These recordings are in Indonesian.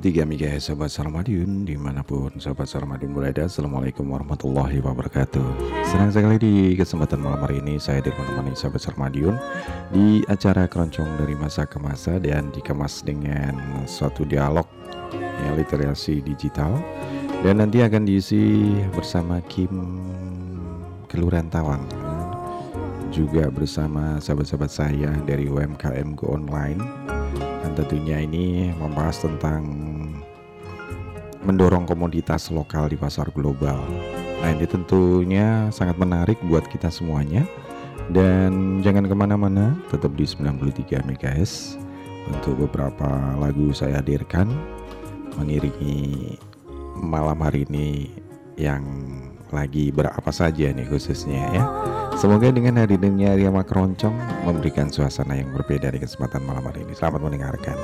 93 MHz Sobat Sarmadiun Di mana pun Sobat Sarmadiun berada Assalamualaikum warahmatullahi wabarakatuh. Senang sekali di kesempatan malam hari ini Saya menemani Sobat Sarmadiun Di acara keroncong dari masa ke masa Dan dikemas dengan suatu dialog ya, Literasi digital. Dan nanti akan diisi bersama Kim Kelurahan Tawang Juga bersama sahabat-sahabat saya dari UMKM Go Online. Dan tentunya ini membahas tentang mendorong komoditas lokal di pasar global. Nah ini tentunya sangat menarik buat kita semuanya dan jangan ke mana-mana tetap di 93 MHz untuk beberapa lagu saya hadirkan mengiringi malam hari ini yang lagi berapa saja nih khususnya ya. Semoga dengan hadirnya Ria Makroncong memberikan suasana yang berbeda di kesempatan malam hari ini. Selamat mendengarkan.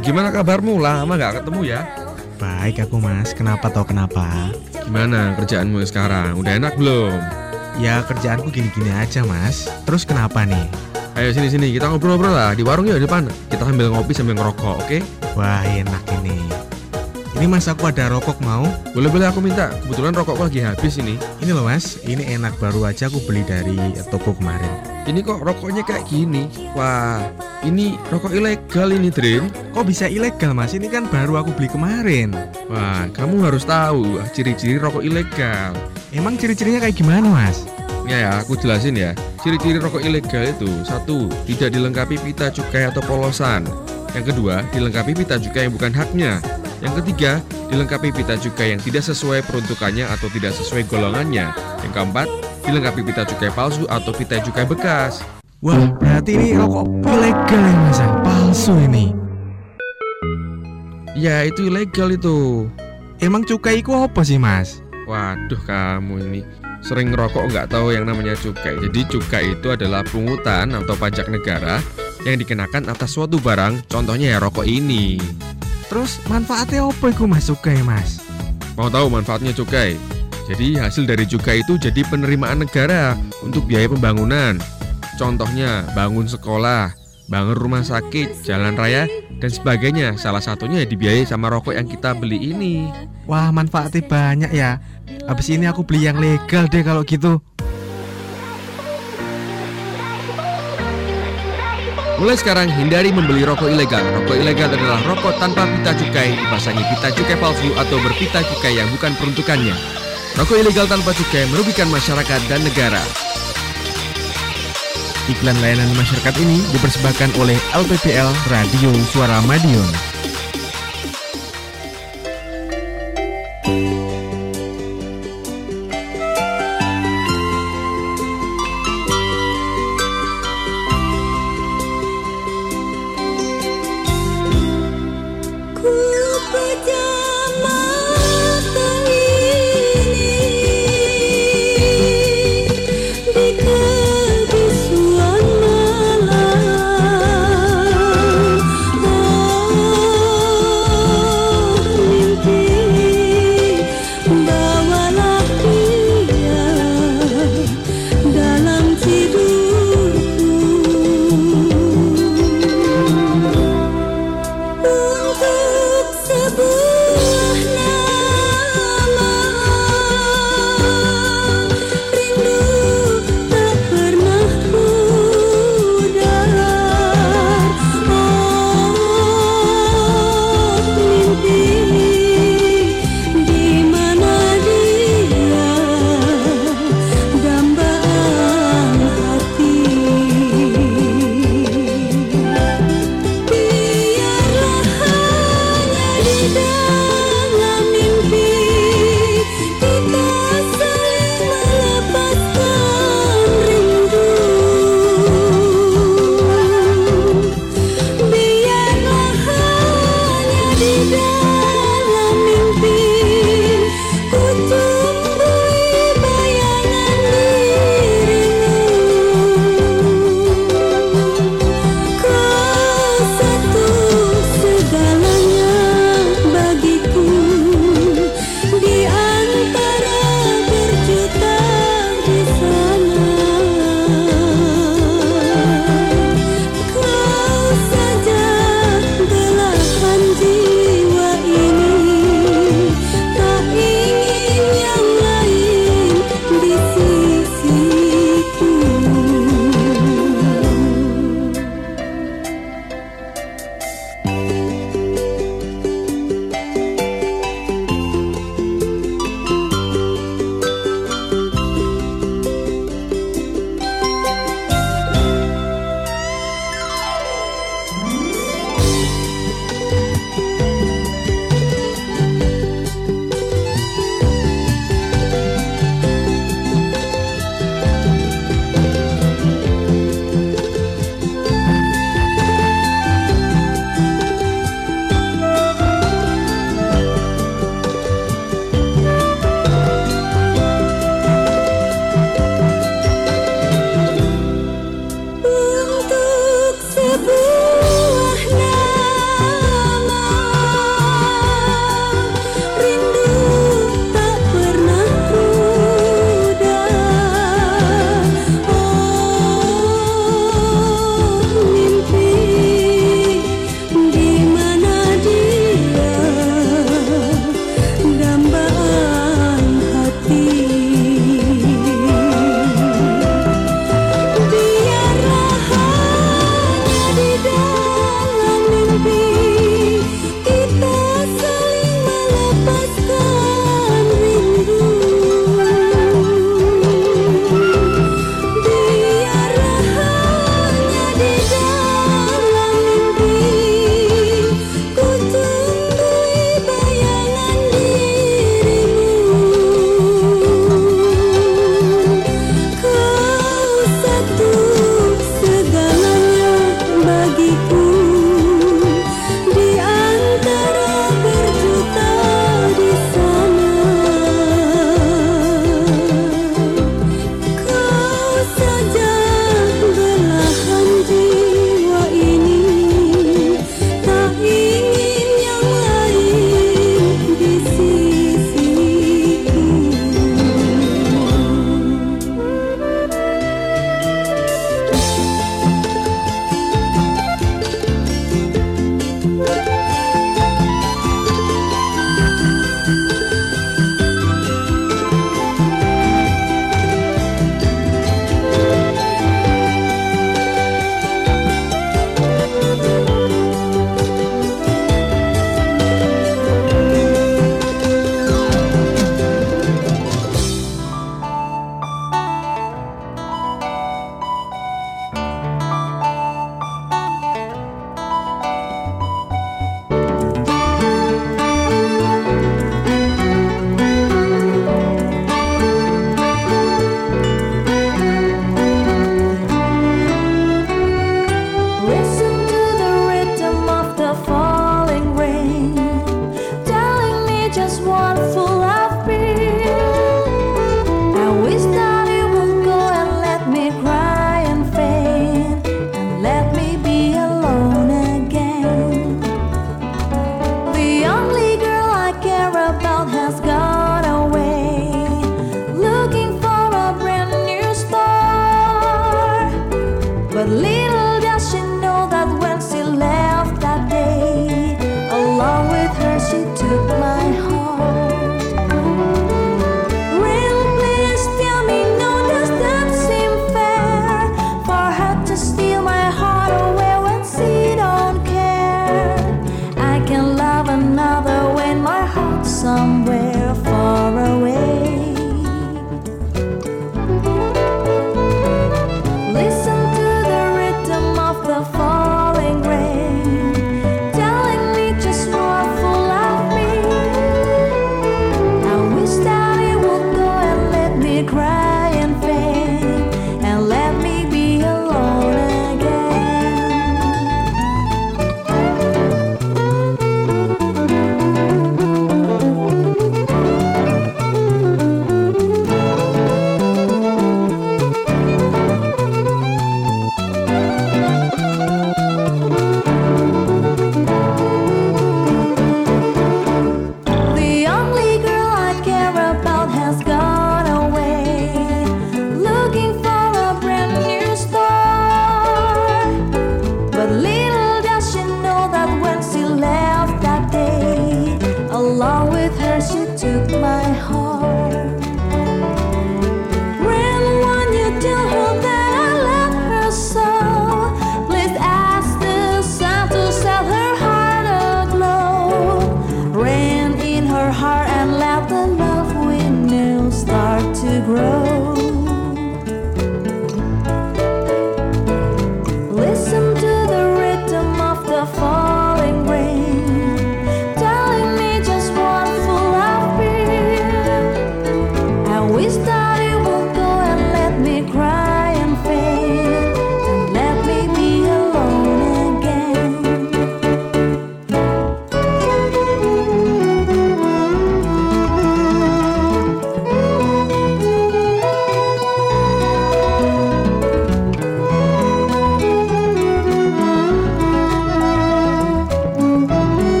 Gimana kabarmu? Lama gak ketemu ya? Baik aku mas, kenapa tau kenapa? Gimana kerjaanmu sekarang? Udah enak belum? Ya kerjaanku gini-gini aja mas Terus kenapa nih? Ayo sini-sini kita ngobrol-ngobrol lah Di warung ya depan Kita sambil ngopi sambil ngerokok, oke? Okay? Wah enak ini Ini mas aku ada rokok mau? Boleh-boleh aku minta Kebetulan rokokku lagi habis ini Ini loh mas, ini enak baru aja aku beli dari toko kemarin Ini kok rokoknya kayak gini? Wah, ini rokok ilegal ini, Drin. Kok bisa ilegal, Mas? Ini kan baru aku beli kemarin. Wah, kamu harus tahu ciri-ciri rokok ilegal. Emang ciri-cirinya kayak gimana, Mas? Ya ya, aku jelasin ya. Ciri-ciri rokok ilegal itu satu, tidak dilengkapi pita cukai atau polosan. Yang kedua, dilengkapi pita cukai yang bukan haknya. Yang ketiga, dilengkapi pita cukai yang tidak sesuai peruntukannya atau tidak sesuai golongannya. Yang keempat, dilengkapi pita cukai palsu atau pita cukai bekas. Wah, berarti ini rokok ilegal ya mas, palsu ini. Ya itu ilegal itu. Emang cukai itu apa sih mas? Waduh kamu ini sering ngerokok nggak tahu yang namanya cukai. Jadi cukai itu adalah pungutan atau pajak negara yang dikenakan atas suatu barang. Contohnya ya rokok ini. Terus manfaatnya apa itu mas cukai mas? Mau tahu manfaatnya cukai? Jadi hasil dari cukai itu jadi penerimaan negara untuk biaya pembangunan, Contohnya bangun sekolah, bangun rumah sakit, jalan raya, dan sebagainya. Salah satunya dibiayai sama rokok yang kita beli ini. Wah manfaatnya banyak ya. Habis ini aku beli yang legal deh kalau gitu. Mulai sekarang hindari membeli rokok ilegal. Rokok ilegal adalah rokok tanpa pita cukai, dipasangi pita cukai palsu atau berpita cukai yang bukan peruntukannya. Rokok ilegal tanpa cukai merugikan masyarakat dan negara. Iklan layanan masyarakat ini dipersembahkan oleh LPPL Radio Suara Madiun.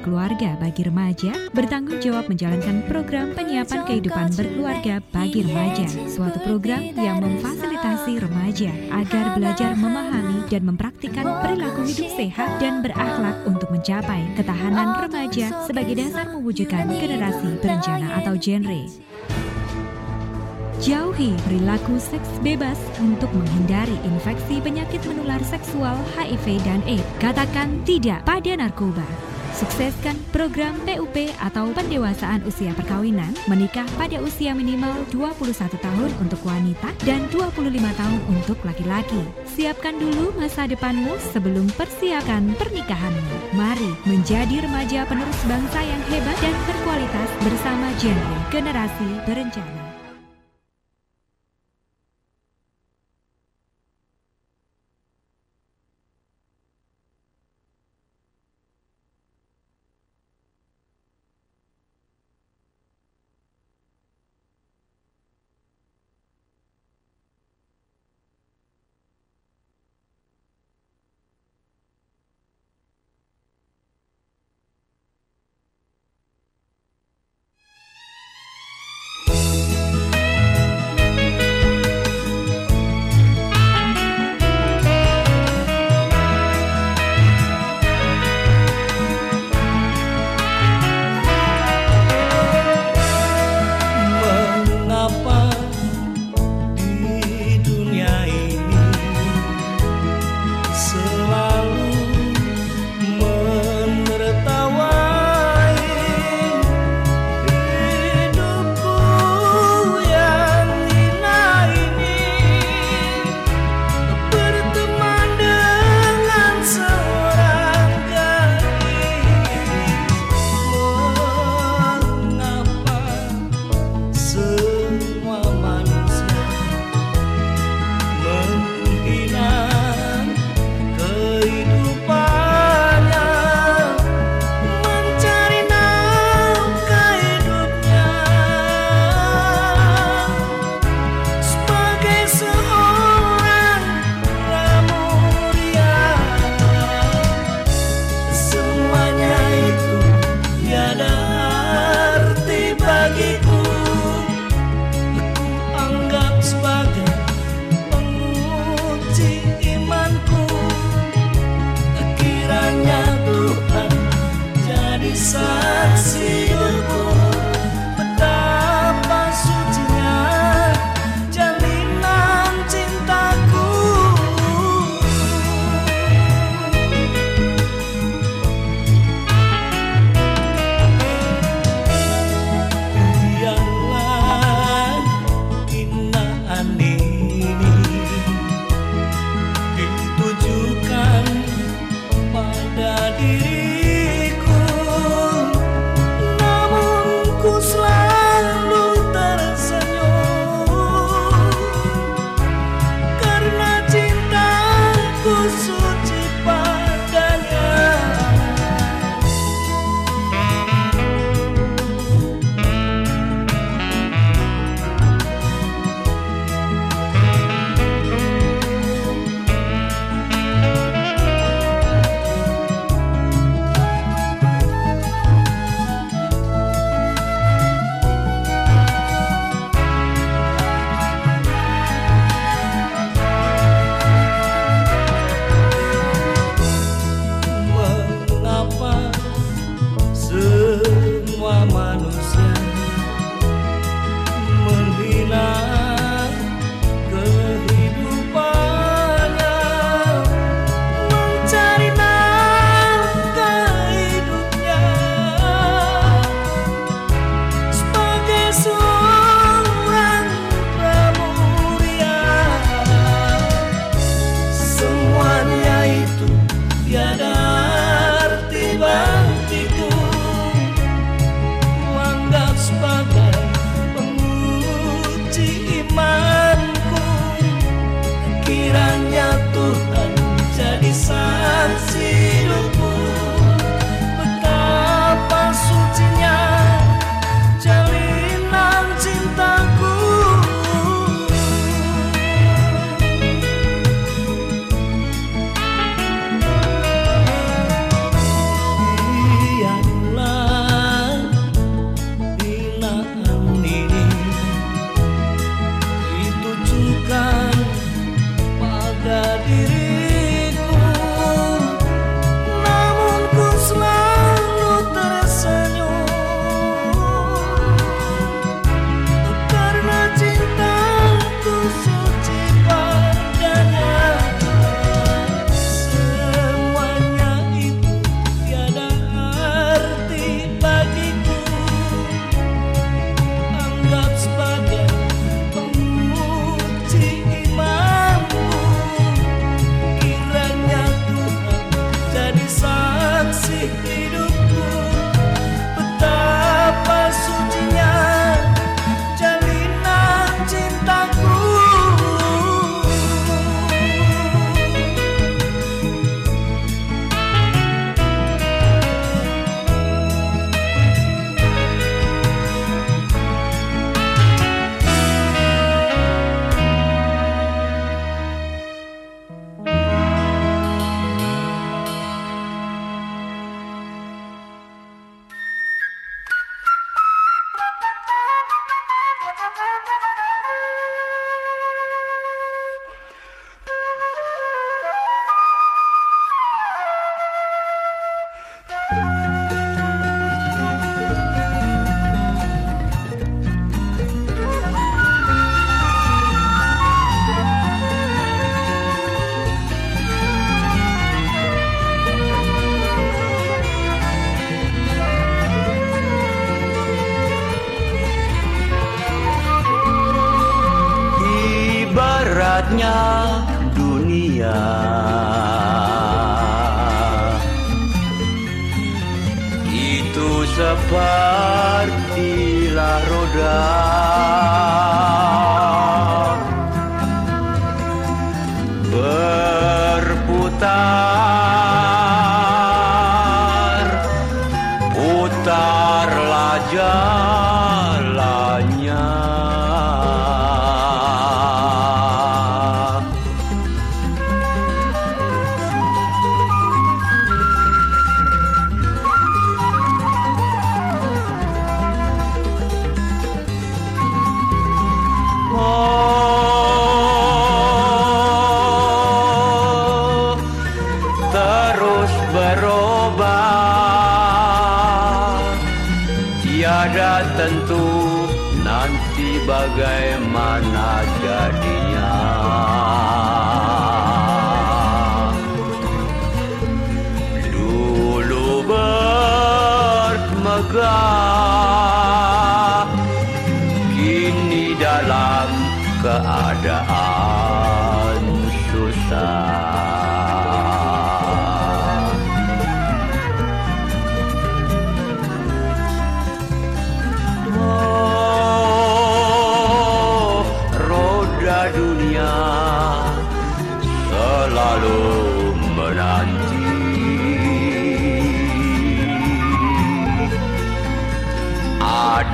berkeluarga bagi remaja bertanggung jawab menjalankan program penyiapan kehidupan berkeluarga bagi remaja, suatu program yang memfasilitasi remaja agar belajar memahami dan mempraktikkan perilaku hidup sehat dan berakhlak untuk mencapai ketahanan remaja sebagai dasar mewujudkan generasi berencana atau genre. Jauhi perilaku seks bebas untuk menghindari infeksi penyakit menular seksual HIV dan AIDS. Katakan tidak pada narkoba. Sukseskan program PUP atau pendewasaan usia perkawinan, menikah pada usia minimal 21 tahun untuk wanita dan 25 tahun untuk laki-laki. Siapkan dulu masa depanmu sebelum persiapkan pernikahanmu. Mari menjadi remaja penerus bangsa yang hebat dan berkualitas bersama genre generasi berencana.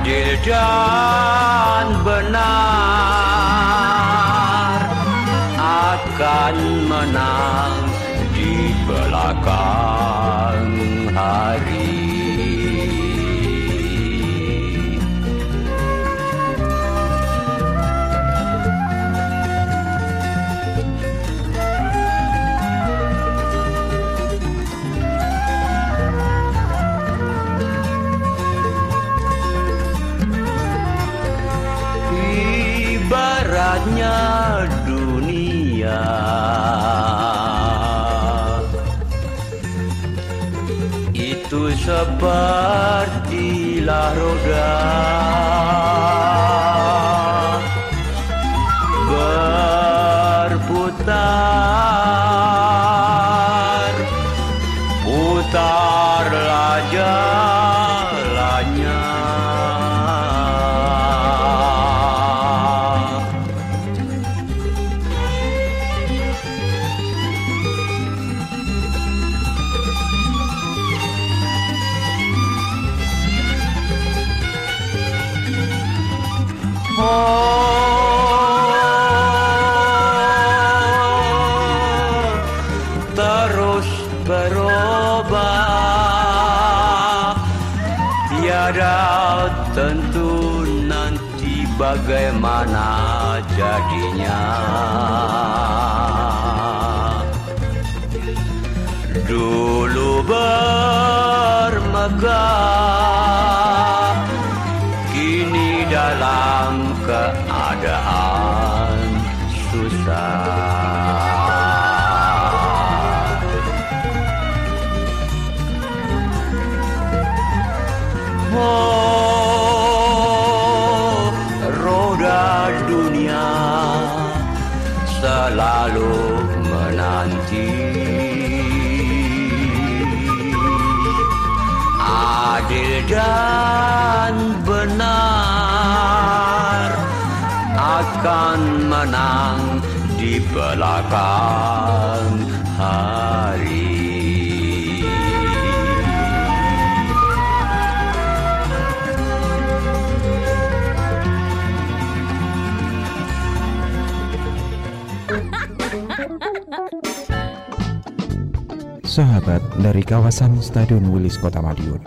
Adil dan benar akan menang Itu sepertilah roda belakang hari. Sahabat dari kawasan Stadion Wilis Kota Madiun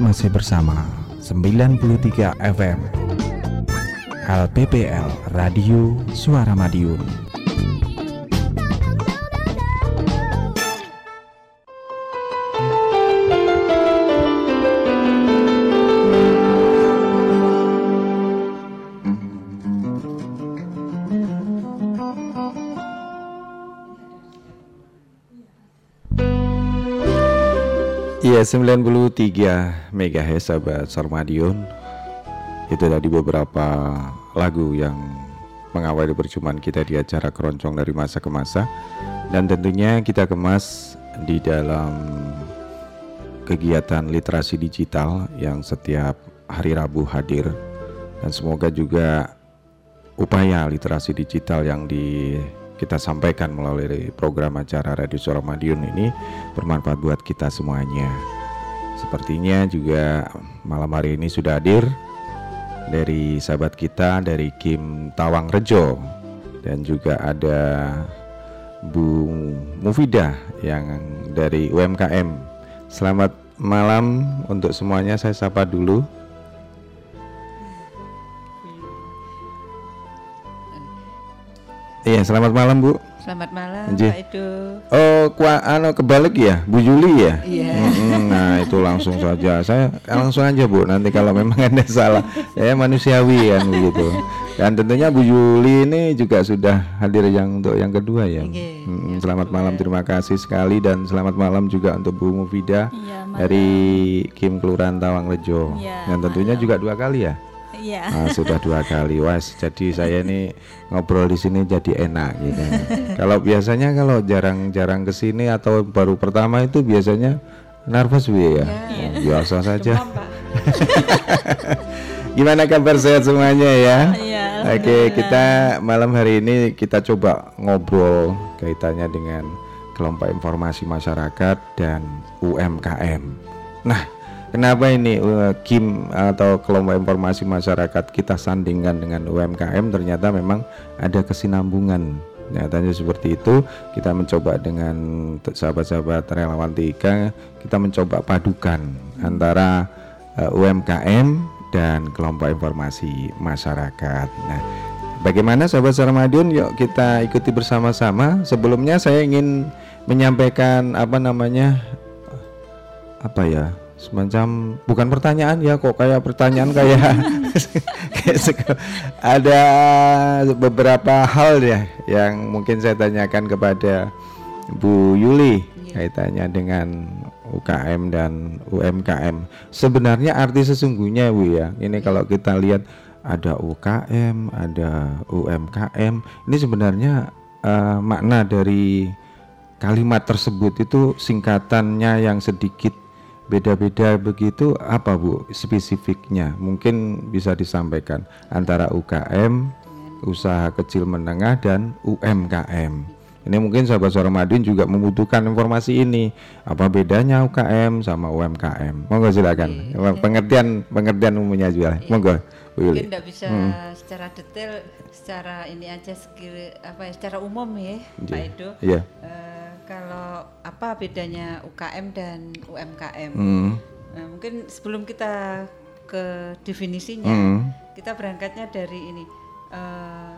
Masih bersama 93 FM LPPL Radio Suara Madiun. Iya 93 MHz sahabat Sarmadion Itu tadi beberapa lagu yang mengawali perjumpaan kita di acara keroncong dari masa ke masa. Dan tentunya kita kemas di dalam kegiatan literasi digital yang setiap hari Rabu hadir. Dan semoga juga upaya literasi digital yang di kita sampaikan melalui program acara Radio Suara Madiun ini bermanfaat buat kita semuanya. Sepertinya juga malam hari ini sudah hadir dari sahabat kita dari Kim Tawang Rejo dan juga ada Bu Mufidah yang dari UMKM. Selamat malam untuk semuanya. Saya sapa dulu. Iya, selamat malam Bu. Selamat malam Nggih. Pak Edo. Oh, kua, anu kebalik ya, Bu Juli ya. Iya. Mm-mm, nah itu langsung saja. Saya langsung aja Bu. Nanti kalau memang ada salah, ya manusiawi kan begitu. Dan tentunya Bu Juli ini juga sudah hadir yang untuk yang kedua ya. Nggih, Mm-mm, selamat malam, terima kasih sekali dan selamat malam juga untuk Bu Mufida malam. dari Kim Kelurahan Tawang Rejo. Iya, Dan tentunya juga dua kali ya. Iya. Ah, sudah dua kali. Was jadi saya ini ngobrol di sini jadi enak gitu. Kalau biasanya kalau jarang-jarang ke sini atau baru pertama itu biasanya nervous ya? Oh, biasa saja. Gimana kabar? Sehat semuanya ya? Iya, oke kita malam hari ini kita coba ngobrol kaitannya dengan kelompok informasi masyarakat dan UMKM nah Kenapa ini uh, Kim atau kelompok informasi masyarakat kita sandingkan dengan UMKM ternyata memang ada kesinambungan. Nyatanya seperti itu kita mencoba dengan sahabat-sahabat relawan tiga kita mencoba padukan antara uh, UMKM dan kelompok informasi masyarakat. Nah, bagaimana sahabat Sarmadion? Yuk kita ikuti bersama-sama. Sebelumnya saya ingin menyampaikan apa namanya apa ya semacam bukan pertanyaan ya kok kayak pertanyaan kayak ada beberapa hal ya yang mungkin saya tanyakan kepada Bu Yuli kaitannya dengan UKM dan UMKM sebenarnya arti sesungguhnya Bu ya. Ini kalau kita lihat ada UKM ada UMKM ini sebenarnya eh, makna dari kalimat tersebut itu singkatannya yang sedikit beda-beda begitu apa Bu spesifiknya? Mungkin bisa disampaikan antara UKM usaha kecil menengah dan UMKM ini mungkin sahabat suara Madiun juga membutuhkan informasi ini. Apa bedanya UKM sama UMKM monggo silakan. Pengertian pengertian umumnya juga. Monggo Bu Yuli. Mungkin tidak bisa secara detail, secara ini aja skill apa ya, secara umum ya, Pak Edo. iya. Eh, kalau apa bedanya UKM dan UMKM? Hmm. Nah, mungkin sebelum kita ke definisinya, Hmm. kita berangkatnya dari ini eh,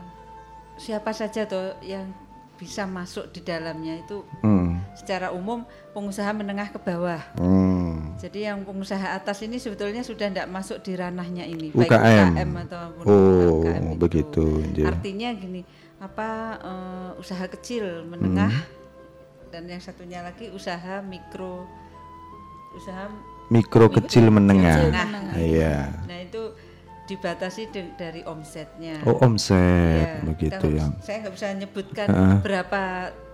siapa saja tuh yang bisa masuk di dalamnya itu Hmm. secara umum pengusaha menengah ke bawah. Hmm. Jadi yang pengusaha atas ini sebetulnya sudah tidak masuk di ranahnya ini, UKM. baik UKM ataupun Oh, UMKM itu. begitu. Artinya gini, apa eh, usaha kecil, menengah, Hmm. Dan yang satunya lagi usaha mikro, usaha mikro kecil menengah menengah. iya Nah itu dibatasi de- dari omsetnya. oh omset Ya, begitu ya Saya nggak bisa nyebutkan Heeh. berapa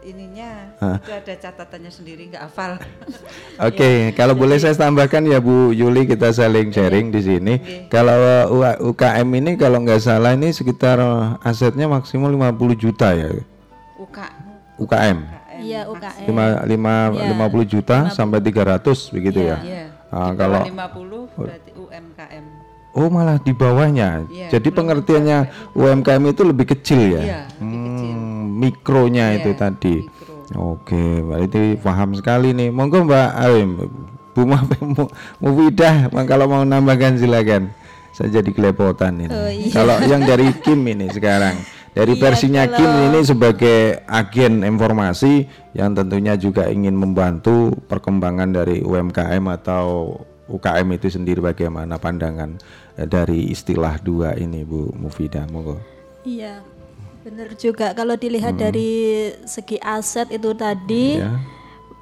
ininya, itu ada catatannya sendiri nggak hafal. Oke, kalau boleh saya tambahkan ya Bu Yuli kita saling sharing di sini. Kalau uh, U- UKM ini kalau nggak salah ini sekitar uh, asetnya maksimal 50 juta ya. UK, UKM. Iya, UKM. Lima, lima, Iya. 50 juta sampai 300 begitu ya. Iya. Ah, Di kalau bawah 50 berarti UMKM. Oh malah di bawahnya. Iya, Jadi pengertiannya UMKM itu lebih kecil ya. Iya, lebih kecil. Hmm, mikronya Iya, itu tadi. mikro. Oke, berarti paham sekali nih. Monggo Mbak Alim, Bu Mufidah, Bang, kalau mau nambahkan silakan. Saya jadi kelepotan ini. Oh, iya. Kalau yang dari Kim ini sekarang, dari Iya, versinya Kim ini sebagai agen informasi yang tentunya juga ingin membantu perkembangan dari UMKM atau UKM itu sendiri bagaimana pandangan eh, dari istilah dua ini Bu Mufidah, monggo. Iya. Benar juga kalau dilihat dari segi aset itu tadi Ya.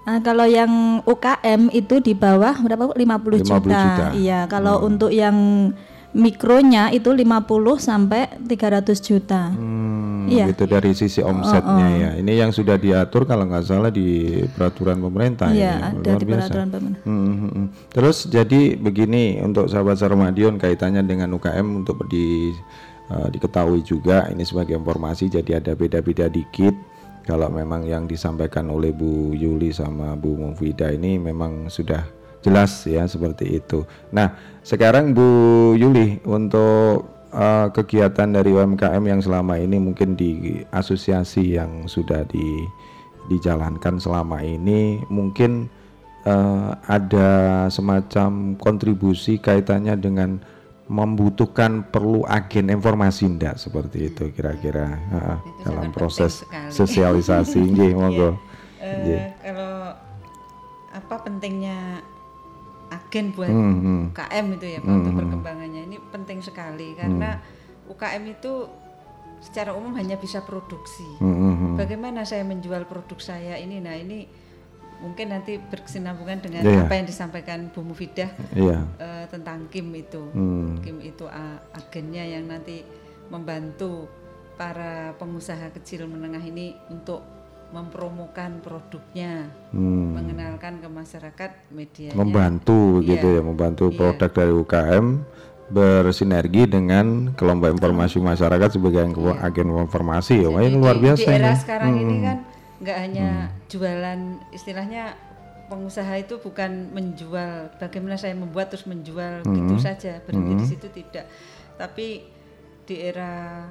Nah, kalau yang UKM itu di bawah berapa? Bu? 50, 50 juta. juta. Iya, kalau untuk yang mikronya itu 50 sampai 300 juta. Hmm, Iya. Gitu dari sisi omsetnya ya. Ini yang sudah diatur kalau nggak salah di peraturan pemerintah. Iya, ini. ada di biasa. peraturan pemerintah. Hmm, hmm, hmm. Terus jadi begini untuk sahabat Sarmadion kaitannya dengan UKM untuk di eh, diketahui juga ini sebagai informasi jadi ada beda-beda dikit kalau memang yang disampaikan oleh Bu Yuli sama Bu Mufida ini memang sudah jelas ya seperti itu. Nah sekarang Bu Yuli untuk eh, kegiatan dari UMKM yang selama ini mungkin di asosiasi yang sudah di dijalankan selama ini mungkin eh, ada semacam kontribusi kaitannya dengan membutuhkan perlu agen informasi ndak? Seperti itu kira-kira Itu dalam proses sosialisasi. Nggih monggo. Eh, Nggih. kalau apa pentingnya agen buat Hmm, hmm. UKM itu ya Pak, untuk perkembangannya ini penting sekali karena UKM itu secara umum hanya bisa produksi. Hmm, hmm, hmm. Bagaimana saya menjual produk saya ini? Nah ini mungkin nanti berkesinambungan dengan Iya. apa yang disampaikan Bu Mufidah iya eh, tentang Kim itu. Hmm. Kim itu agennya yang nanti membantu para pengusaha kecil menengah ini untuk mempromokan produknya, Hmm. mengenalkan ke masyarakat media. membantu gitu Iya. ya membantu Iya. produk dari UKM bersinergi dengan kelompok informasi masyarakat sebagai yang- agen informasi ya Wah, ini luar biasa Di era ini. sekarang ini Hmm. kan nggak hanya jualan, istilahnya pengusaha itu bukan menjual. Bagaimana saya membuat terus menjual Hmm. gitu saja berhenti di situ tidak. Tapi di era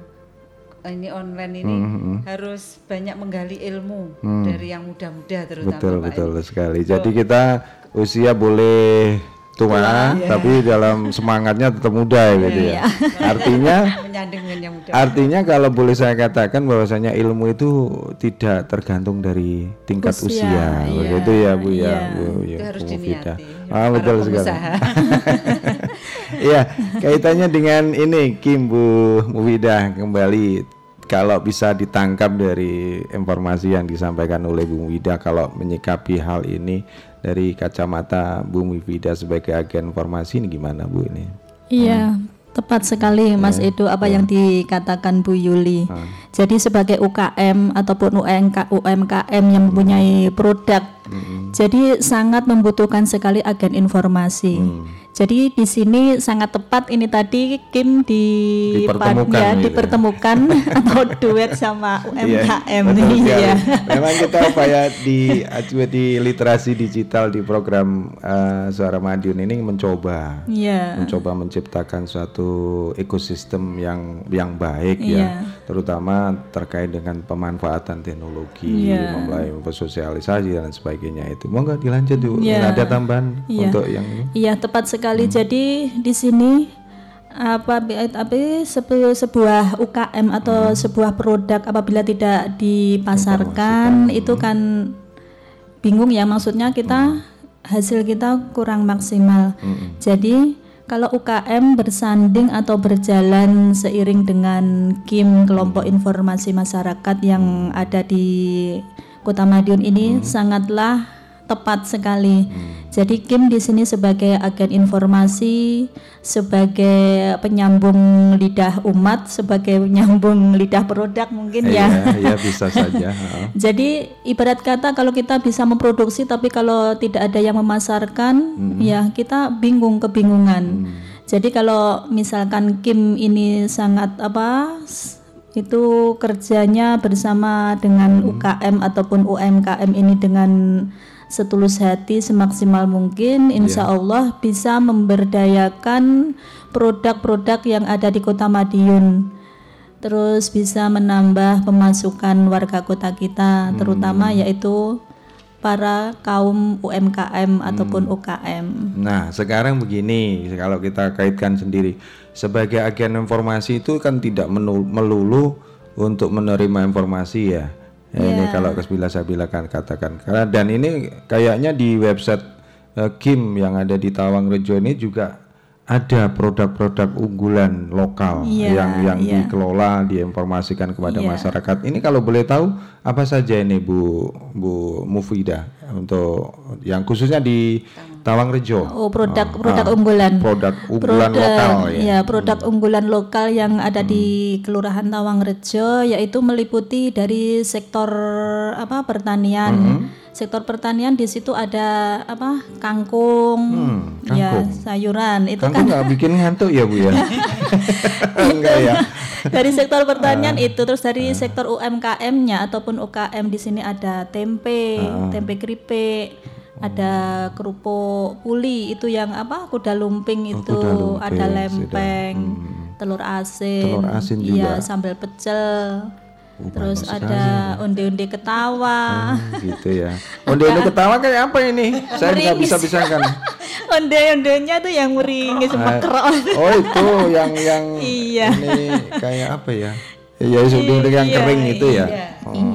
ini online ini Hmm, harus banyak menggali ilmu dari yang muda-muda terutama betul Pak. betul sekali. Jadi kita usia boleh tua, tapi dalam semangatnya tetap muda gitu ya. artinya Menyanding dengan yang muda. artinya kalau boleh saya katakan bahwasanya ilmu itu tidak tergantung dari tingkat Usia, usia, iya, begitu ya bu ya iya. bu ya Itu harus Bu diniati ah betul sekali. Iya, kaitannya dengan ini Kim Bu Mufida kembali. Kalau bisa ditangkap dari informasi yang disampaikan oleh Bu Mufida kalau menyikapi hal ini dari kacamata Bu Mufida sebagai agen informasi ini gimana Bu ini? Iya, tepat sekali Mas Edo apa yang dikatakan Bu Yuli. Jadi sebagai UKM ataupun UMK, UMKM yang mempunyai produk, jadi sangat membutuhkan sekali agen informasi. Jadi di sini sangat tepat ini tadi Kim di Dipertemukan ya, gitu ya. dipertemukan atau duet sama UMKM betul nih ya. Memang kita upaya di di literasi digital di program eh, Suara Madiun ini mencoba Iya. mencoba menciptakan suatu ekosistem yang yang baik Iya. ya, terutama terkait dengan pemanfaatan teknologi, Iya. memulai sosialisasi dan sebagainya itu. Monggo dilanjut Bu. Iya. Ada tambahan Iya. untuk yang ini? Iya tepat sekali. Jadi di sini apa apa sebu- sebuah UKM atau sebuah produk apabila tidak dipasarkan itu kan bingung ya. Maksudnya kita hasil kita kurang maksimal. Jadi kalau UKM bersanding atau berjalan seiring dengan KIM kelompok informasi masyarakat yang ada di Kota Madiun ini sangatlah tepat sekali. Jadi Kim di sini sebagai agen informasi, sebagai penyambung lidah umat, sebagai penyambung lidah produk mungkin ya. Iya, iya bisa saja. Jadi ibarat kata kalau kita bisa memproduksi tapi kalau tidak ada yang memasarkan, ya kita bingung kebingungan. Jadi kalau misalkan Kim ini sangat apa itu kerjanya bersama dengan UKM ataupun UMKM ini dengan setulus hati semaksimal mungkin, insya Allah bisa memberdayakan produk-produk yang ada di Kota Madiun. Terus bisa menambah pemasukan warga kota kita terutama yaitu para kaum UMKM ataupun UKM. Nah, sekarang begini, kalau kita kaitkan sendiri, sebagai agen informasi itu kan tidak melulu untuk menerima informasi ya. Ya, Ini Iya. kalau bila saya bilakan katakan karena dan ini kayaknya di website eh, Kim yang ada di Tawang Rejo ini juga ada produk-produk unggulan lokal Iya, yang yang iya. dikelola, diinformasikan kepada Iya. masyarakat. Ini kalau boleh tahu apa saja ini Bu Bu Mufida untuk yang khususnya di Tawangrejo. Oh, produk Ah, produk ah. unggulan. Produk unggulan lokal ya. ya, produk unggulan lokal yang ada di Kelurahan Tawangrejo yaitu meliputi dari sektor apa pertanian. Mm-hmm. Sektor pertanian di situ ada apa? kangkung. Ya, sayuran. Itu Hmm, Kangkung kan bikin ngantuk ya bu ya? Enggak ya. dari sektor pertanian Ah. itu terus dari sektor UMKM-nya ataupun UKM di sini ada tempe, Ah. tempe keripik, ada kerupuk puli itu yang apa kuda lumping itu, Oh, kuda lumping, ada lempeng, telur asin, Telur asin iya juga. sambal pecel. Oh, terus ada onde-onde ketawa. Hmm, gitu ya. Onde-onde ketawa kayak apa ini? Saya nggak bisa bisakan. Onde-ondenya tuh yang meringis mekrok. Oh itu yang yang Iya. ini kayak apa ya? Iya, yang kering itu ya.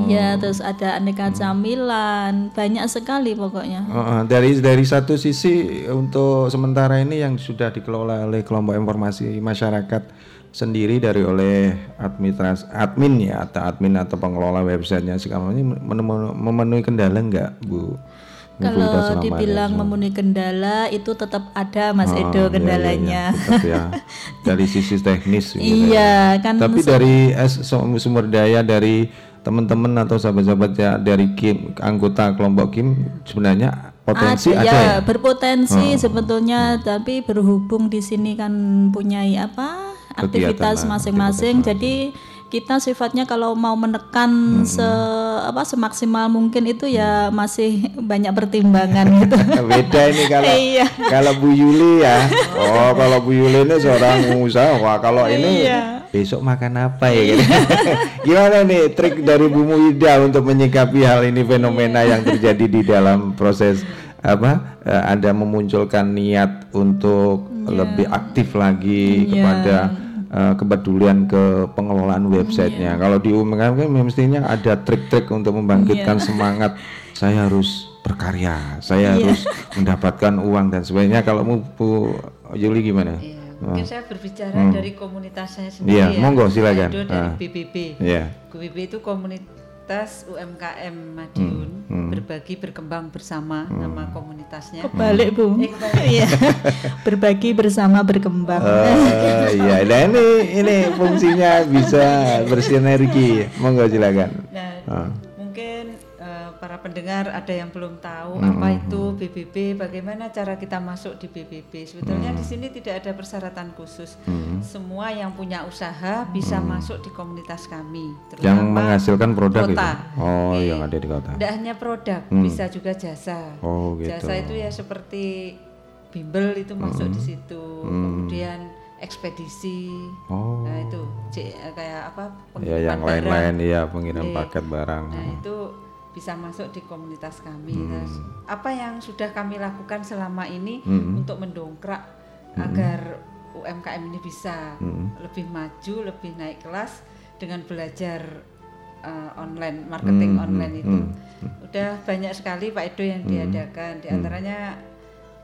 Iya, terus ada aneka camilan, banyak sekali pokoknya. Heeh, dari dari satu sisi untuk sementara ini yang sudah dikelola oleh kelompok informasi masyarakat sendiri dari oleh administras admin ya atau admin atau pengelola websitenya sekarang ini memenuhi kendala enggak Bu? Kalau dibilang ini? memenuhi kendala itu tetap ada Mas Oh, Edo iya, kendalanya. iya, iya, ya. dari sisi teknis gitu ya. Iya, kan Tapi dari sumber daya dari teman-teman atau sahabat-sahabatnya dari Kim anggota kelompok Kim sebenarnya potensi ada, ada, ya. Oh. ya, berpotensi sebetulnya tapi berhubung di sini kan punya apa aktivitas masing-masing jadi kita sifatnya kalau mau menekan se apa semaksimal mungkin itu ya masih banyak pertimbangan gitu. Beda ini kalau Iya. kalau Bu Yuli ya. Oh, kalau Bu Yuli ini seorang pengusaha. Wah, kalau ini Iya. besok makan apa ya gitu. Gimana nih trik dari Bu Muida untuk menyikapi hal ini fenomena yang terjadi di dalam proses apa eh, Anda memunculkan niat untuk Iya. lebih aktif lagi kepada eh, kepedulian ke pengelolaan websitenya. Kalau di UMKM kan mestinya ada trik-trik untuk membangkitkan semangat. Saya harus berkarya, saya harus mendapatkan uang dan sebagainya. Kalau mu Bu Yuli gimana? Iya, mungkin saya berbicara dari komunitas saya Hmm. Iya, sendiri ya. monggo, silakan. Edo dari Ah. BBB. Iya. BBB itu komunitas UMKM Madiun Hmm, berbagi berkembang bersama nama komunitasnya. Kebalik Bu. Eh, kebalik. Iya. Berbagi bersama berkembang. Eh, iya, nah ini ini fungsinya bisa bersinergi. Monggo silakan. Nah, Ah. Eh, para pendengar ada yang belum tahu Hmm, apa itu BBB, bagaimana cara kita masuk di BBB. Sebetulnya Hmm. di sini tidak ada persyaratan khusus. Semua yang punya usaha bisa masuk di komunitas kami. Hmm. Yang menghasilkan produk itu. kota. Oh, Oke. yang ada di kota. Tidak hanya produk, bisa juga jasa. Oh, gitu. Jasa itu ya seperti bimbel itu masuk di situ. Kemudian ekspedisi. Oh. Nah, itu C- kayak apa? Ya, yang pengiriman lain-lain iya pengirim Oke. paket barang. Nah, itu bisa masuk di komunitas kami. Hmm. Terus, apa yang sudah kami lakukan selama ini Hmm. untuk mendongkrak agar UMKM ini bisa Hmm. lebih maju, lebih naik kelas dengan belajar uh, online, marketing Hmm, online hmm, itu. hmm. Udah banyak sekali Pak Edo yang diadakan. Di antaranya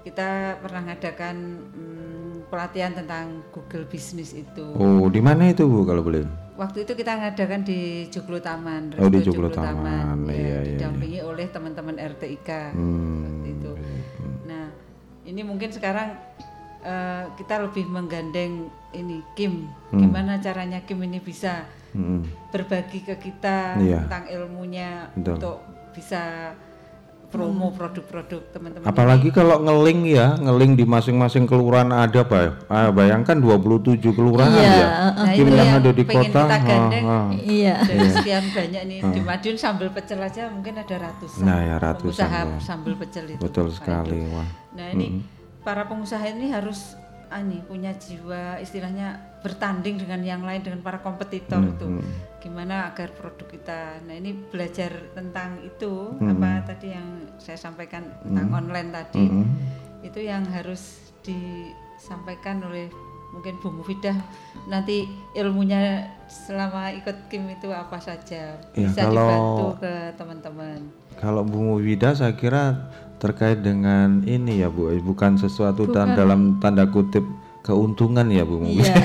kita pernah ngadakan mm, pelatihan tentang Google Business itu. Oh, di mana itu Bu kalau boleh? Waktu itu kita ngadakan di Joglo Taman, Oh, di Joglo Taman. ya, Iya, iya, didampingi oleh teman-teman RTIK Hmm. waktu itu. Nah, ini mungkin sekarang eh, kita lebih menggandeng ini Kim, gimana caranya Kim ini bisa Hmm. berbagi ke kita Iya. tentang ilmunya Betul. untuk bisa promo produk-produk teman-teman. Apalagi kalau ngeling ya, ngeling di masing-masing kelurahan ada Pak. Ah, bayangkan 27 kelurahan Iya, ya. Nah, itu yang yang ada di kota. kita ah, gandeng. ah. Iya. dari sekian banyak nih di Madiun sambal pecel aja mungkin ada ratusan. Nah, ya, ratusan, pengusaha ya. sambal pecel itu. Betul sekali, Edo. wah. Nah ini para pengusaha ini harus ani punya jiwa istilahnya bertanding dengan yang lain dengan para kompetitor Hmm, itu. Gimana agar produk kita. Nah ini belajar tentang itu apa tadi yang saya sampaikan tentang online tadi Hmm. itu yang harus disampaikan oleh mungkin Bu Mufidah nanti ilmunya selama ikut Kim itu apa saja Ya, bisa kalau- dibantu ke teman-teman. Kalau Bu Muwida saya kira terkait dengan ini ya Bu, bukan sesuatu dan dalam tanda kutip keuntungan ya Bu mungkin. Iya.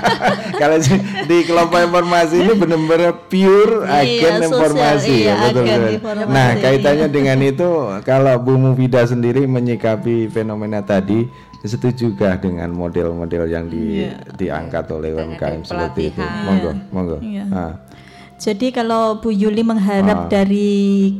Kalau si- di kelompok informasi ini benar-benar pure Iya, agen informasi iya, ya betul. agen betul. informasi, Nah kaitannya iya. dengan itu kalau Bu Mufida sendiri menyikapi fenomena tadi setujukah dengan model-model yang di, diangkat oleh UMKM seperti itu? Monggo, monggo. Iya. Ah, Jadi kalau Bu Yuli mengharap Ah. dari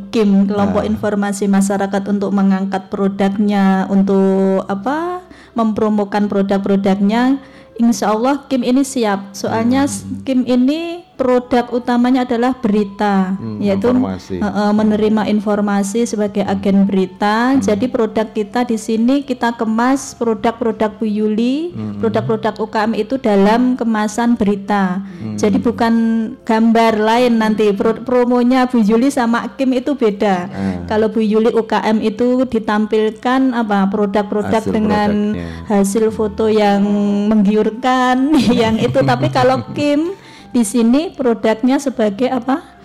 KIM kelompok informasi masyarakat untuk mengangkat produknya untuk apa mempromokan produk-produknya, Insya Allah KIM ini siap. Soalnya Hmm. KIM ini produk utamanya adalah berita, Hmm, yaitu informasi. eh, eh, menerima informasi sebagai agen berita. Hmm. Jadi produk kita di sini kita kemas produk-produk Bu Yuli, Hmm. produk-produk UKM itu dalam kemasan berita. Hmm. Jadi bukan gambar lain nanti Pro- promonya Bu Yuli sama Kim itu beda. Ah. Kalau Bu Yuli UKM itu ditampilkan apa produk-produk Hasil dengan produknya. hasil foto yang menggiurkan yang itu. Tapi kalau Kim di sini produknya sebagai apa?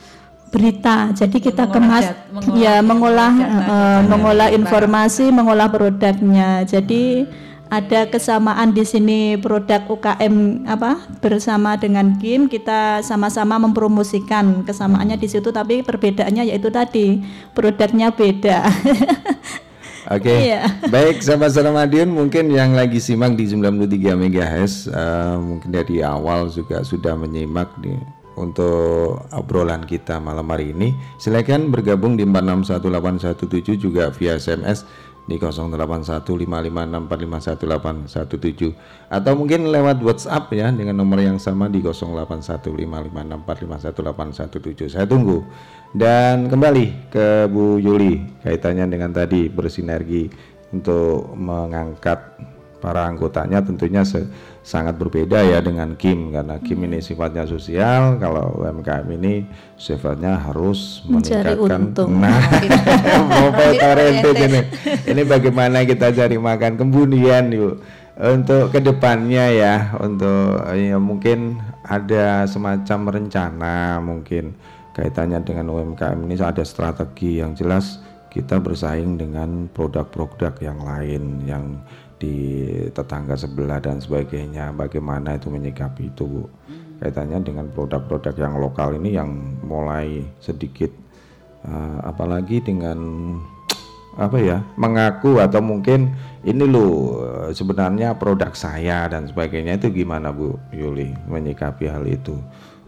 berita. Jadi kita Mengolah kemas mengolah ya mengolah data- eh, data mengolah informasi, mengolah produknya. Jadi ada kesamaan di sini produk UKM apa bersama dengan Kim kita sama-sama mempromosikan kesamaannya di situ tapi perbedaannya yaitu tadi produknya beda. Oke, Iya. baik sahabat Salam Madiun mungkin yang lagi simak di 93 MHz eh, mungkin dari awal juga sudah menyimak nih untuk obrolan kita malam hari ini. Silakan bergabung di 461817 juga via SMS di 081556451817 atau mungkin lewat WhatsApp ya dengan nomor yang sama di 081556451817. Saya tunggu. Dan kembali ke Bu Yuli kaitannya dengan tadi bersinergi untuk mengangkat para anggotanya tentunya se- sangat berbeda ya dengan Kim karena Kim ini sifatnya sosial. Kalau UMKM ini sifatnya harus Mencari meningkatkan untung. nah oriented ini. Ini bagaimana kita cari makan kemudian yuk untuk ke depannya ya untuk ya mungkin ada semacam rencana mungkin kaitannya dengan UMKM ini ada strategi yang jelas kita bersaing dengan produk-produk yang lain yang di tetangga sebelah dan sebagainya bagaimana itu menyikapi itu Bu kaitannya dengan produk-produk yang lokal ini yang mulai sedikit eh, apalagi dengan apa ya mengaku atau mungkin ini loh eh, sebenarnya produk saya dan sebagainya itu gimana Bu Yuli menyikapi hal itu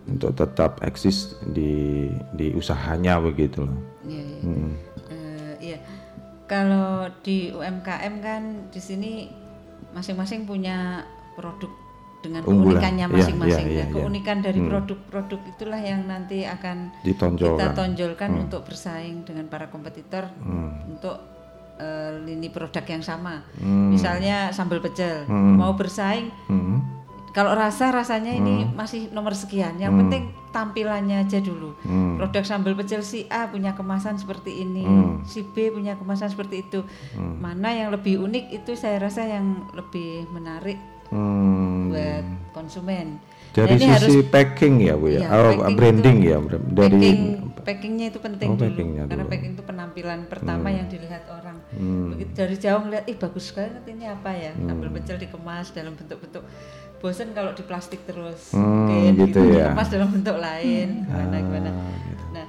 untuk tetap eksis di di usahanya begitu loh. Iya, iya. Mm. Kalau di UMKM kan di sini masing-masing punya produk dengan Unggulan. keunikannya Iya, masing-masing. iya, iya, Nah, iya. keunikan dari Hmm. produk-produk itulah yang nanti akan Ditonjolkan. kita tonjolkan Hmm. untuk bersaing dengan para kompetitor Hmm. untuk eh, lini produk yang sama. Hmm. Misalnya sambal pecel, Hmm. mau bersaing Hmm. Kalau rasa rasanya ini masih nomor sekian. Yang Hmm. penting tampilannya aja dulu. Hmm. Produk sambal pecel si A punya kemasan seperti ini, Hmm. si B punya kemasan seperti itu. Mana yang lebih unik itu saya rasa yang lebih menarik Hmm. buat konsumen. Dari Nah, ini sisi harus packing ya Bu ya, Iya, oh, packing branding itu- ya dari packing, packingnya itu penting Oh, dulu. packingnya Karena dulu. packing itu penampilan pertama yang dilihat orang. Hmm. Begitu dari jauh ngeliat, ih bagus banget ini apa ya? Sambal pecel dikemas dalam bentuk-bentuk bosen kalau di plastik terus. Hmm, Mungkin gitu ya. Dikemas dalam bentuk lain, gimana gimana. Ah, gitu. Nah,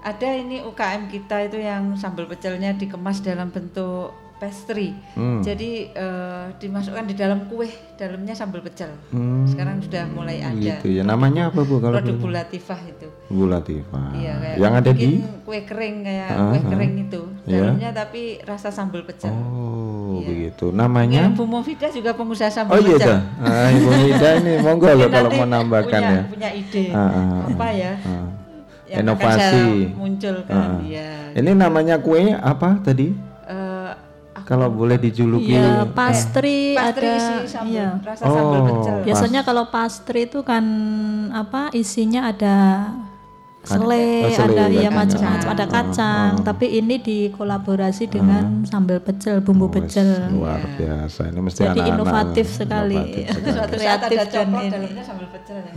ada ini UKM kita itu yang sambal pecelnya dikemas dalam bentuk pastry. Hmm. Jadi eh, dimasukkan di dalam kue, dalamnya sambal pecel. Hmm, Sekarang sudah mulai ada. gitu ya. Namanya apa Bu kalau Produk boleh? Bu Latifah itu. Bu Latifah. Iya, kayak yang ada di kue kering kayak Ah, kue ah. kering itu. Iya. Dalamnya tapi rasa sambal pecel. Oh, Iya. begitu. Mungkin Namanya Bu Mufida juga pengusaha Oh sambal iya pecel. dah. Ah, Ibu Mida ini monggo loh kalau mau nambahkan punya, ya. Punya ide Ah, ah, apa ya? Ah. Yang Inovasi. saya munculkan. Ah. Iya. Ini namanya kue apa tadi? Eh, Kalau boleh dijuluki. Iya, pastry, pastry ada isi sambal, iya. rasa sambal Oh. pecel. Biasanya kalau pastry itu kan apa isinya ada selai, Oh, selai, ada ya kacang. macam-macam, ada Oh, kacang. oh. Tapi ini dikolaborasi dengan sambal pecel, bumbu Wes, pecel. Luar biasa. Ini mesti Jadi anak-anak inovatif loh. sekali. Inovatif sekali. Suatu saat ada Kreatif coklat dalamnya sambal pecel ya.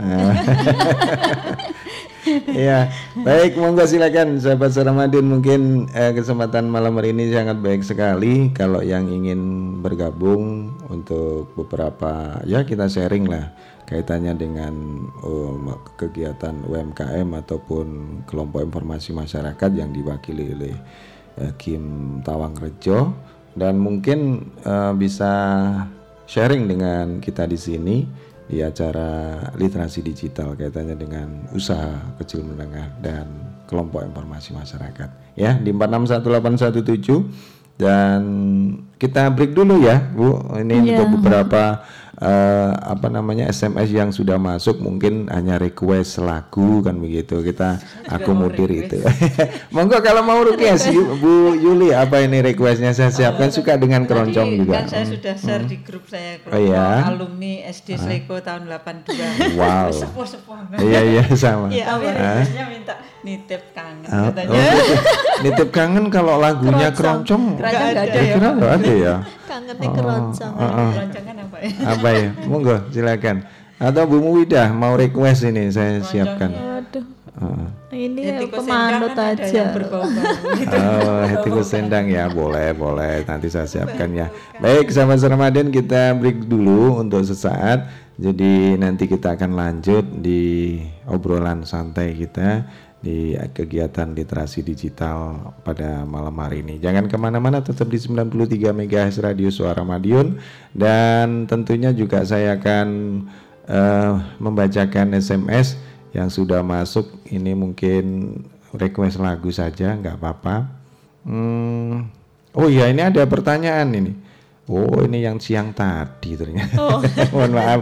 Iya, baik monggo silakan sahabat Ramadhan mungkin eh, kesempatan malam hari ini sangat baik sekali kalau yang ingin bergabung untuk beberapa ya kita sharing lah kaitannya dengan um, kegiatan UMKM ataupun kelompok informasi masyarakat yang diwakili oleh eh, Kim Tawang Rejo dan mungkin eh, bisa sharing dengan kita di sini di acara literasi digital kaitannya dengan usaha kecil menengah dan kelompok informasi masyarakat. Ya di 461817 dan kita break dulu ya Bu. Ini Iya. untuk beberapa eh, apa namanya SMS yang sudah masuk mungkin hanya request lagu kan begitu kita akomodir itu monggo kalau mau request Bu Yuli apa ini requestnya saya siapkan suka dengan keroncong Tadi juga Kan saya Hmm. sudah share di grup saya Oh iya? alumni SD Sleko tahun 82. Wow. Sepuh-sepuh. iya iya sama Iya, tapi Ah. requestnya minta nitip kangen Oh, katanya. oh, nitip, nitip kangen kalau lagunya keroncong. Keroncong nggak ada ya, Kira nggak ada ya. Kangen nih keroncong. Oh, oh. Keroncongan apa ya? Apa ya? Monggo silakan. Atau Bu Muwidah mau request ini saya siapkan. Waduh, Oh, ini sendang kan aja. oh hatiku sendang ya, boleh boleh. Nanti saya siapkan ya. Baik, sahabat Ramadan kita break dulu untuk sesaat. Jadi nanti kita akan lanjut di obrolan santai kita di kegiatan literasi digital pada malam hari ini. Jangan ke mana-mana, tetap di 93 MHz Radio Suara Madiun dan tentunya juga saya akan eh, membacakan SMS yang sudah masuk. Ini mungkin request lagu saja, nggak apa-apa. Hmm, oh iya, ini ada pertanyaan ini. Oh, ini yang siang tadi ternyata. Mohon maaf.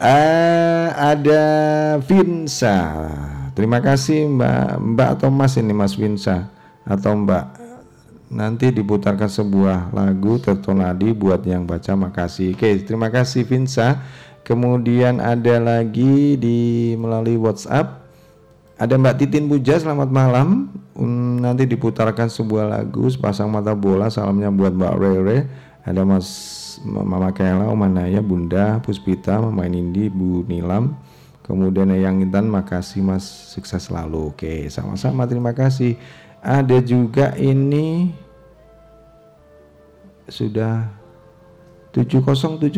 Eh, ada Vinsa. Terima kasih Mbak Mbak atau Mas ini Mas Vinsa atau Mbak. Nanti diputarkan sebuah lagu tertonadi buat yang baca makasih. Oke, terima kasih Vinsa. Kemudian ada lagi di melalui WhatsApp ada Mbak Titin Puja, selamat malam. Nanti diputarkan sebuah lagu sepasang mata bola. Salamnya buat Mbak Rere. Ada Mas Mama Kela, Oma Naya, Bunda Puspita, Mama Nindi, Bu Nilam. Kemudian yang Intan, makasih Mas, sukses selalu. Oke, sama-sama terima kasih. Ada juga ini sudah 7071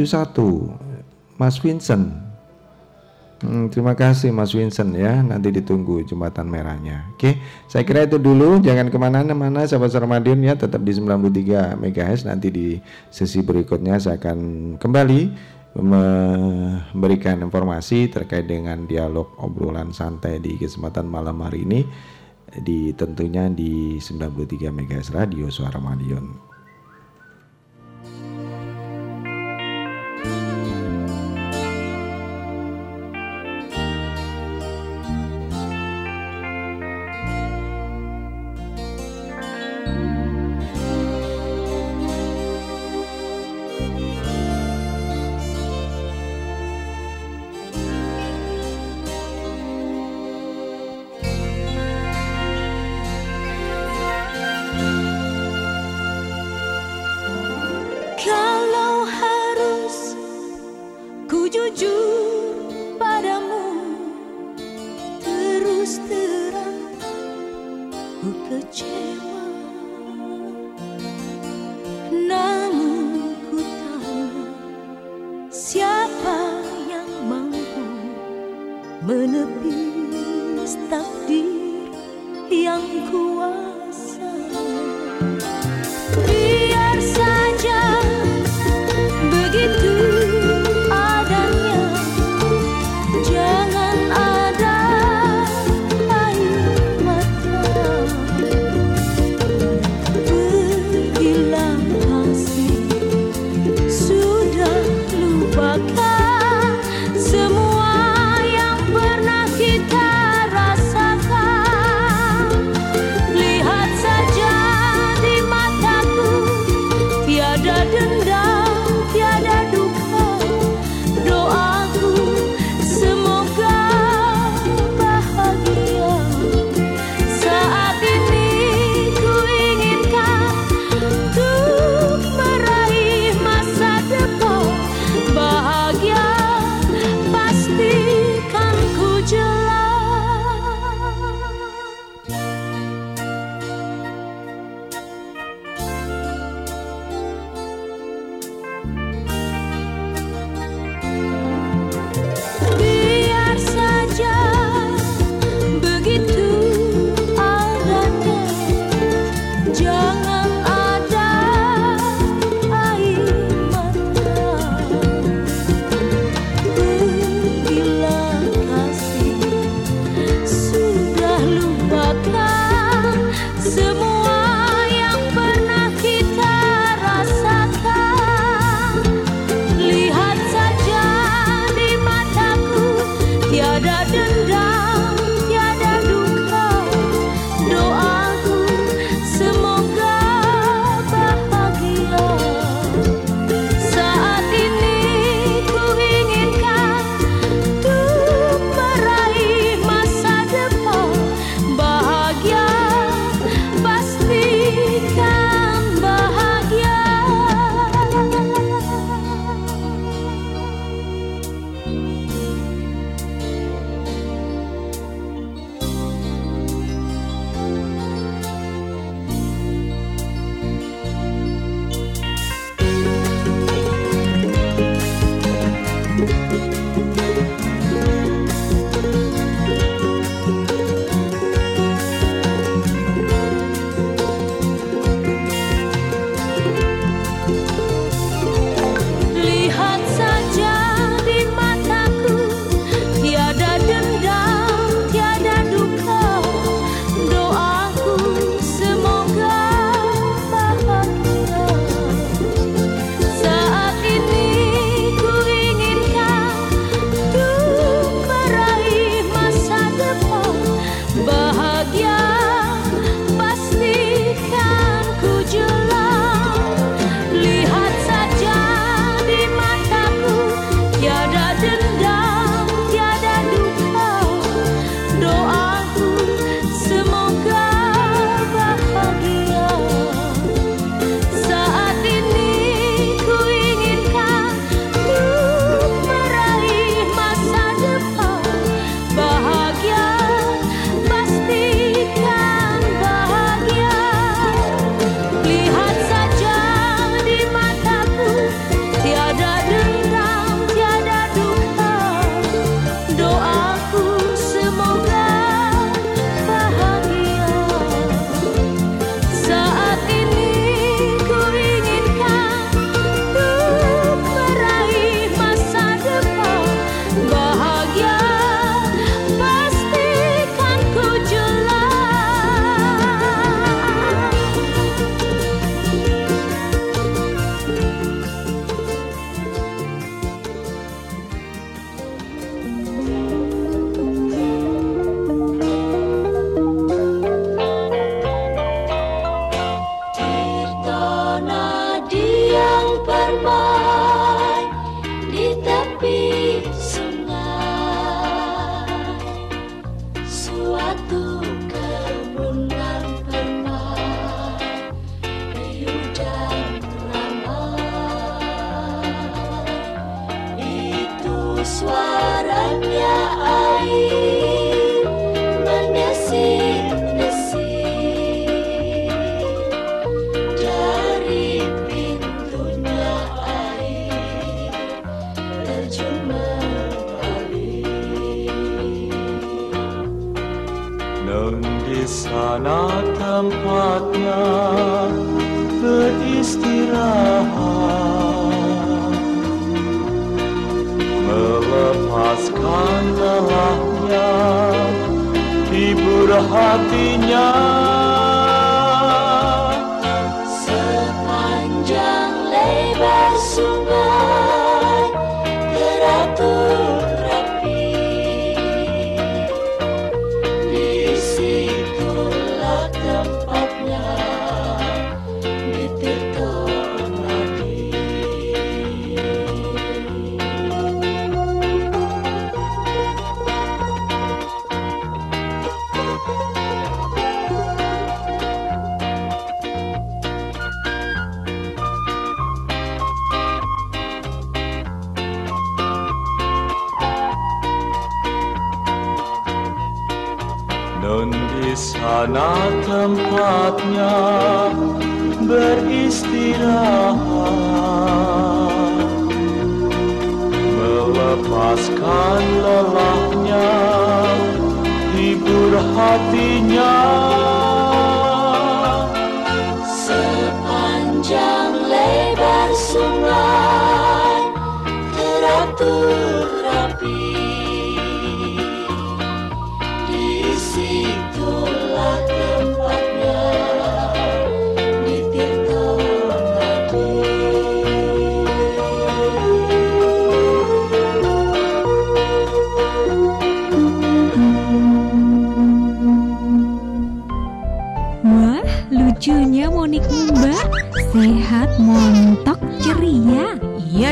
Mas Vincent Hmm, terima kasih Mas Vincent ya. Nanti ditunggu jembatan merahnya. Oke, saya kira itu dulu. Jangan ke mana-mana, sahabat Sarmadion ya. Tetap di 93 MHz. Nanti di sesi berikutnya saya akan kembali memberikan informasi terkait dengan dialog obrolan santai di kesempatan malam hari ini. Di tentunya di 93 MHz Radio Suara Madiun.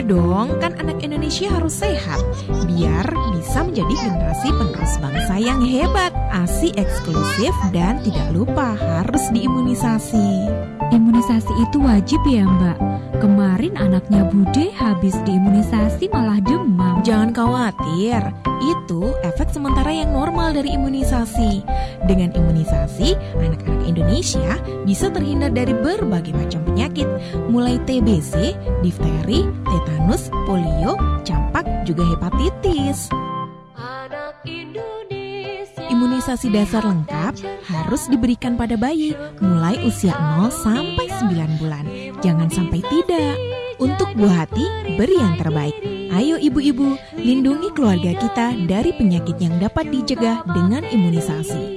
Dong, kan anak Indonesia harus sehat biar bisa menjadi generasi penerus bangsa yang hebat, ASI eksklusif dan tidak lupa harus diimunisasi. Imunisasi itu wajib ya mbak Kemarin anaknya Bude habis diimunisasi malah demam Jangan khawatir, itu efek sementara yang normal dari imunisasi. Dengan imunisasi, anak-anak Indonesia bisa terhindar dari berbagai macam penyakit, mulai TBC, difteri, tetanus, polio, campak, juga hepatitis. Imunisasi dasar lengkap harus diberikan pada bayi mulai usia 0 sampai 9 bulan. Jangan sampai tidak. Untuk buah hati, beri yang terbaik. Ayo ibu-ibu, lindungi keluarga kita dari penyakit yang dapat dicegah dengan imunisasi.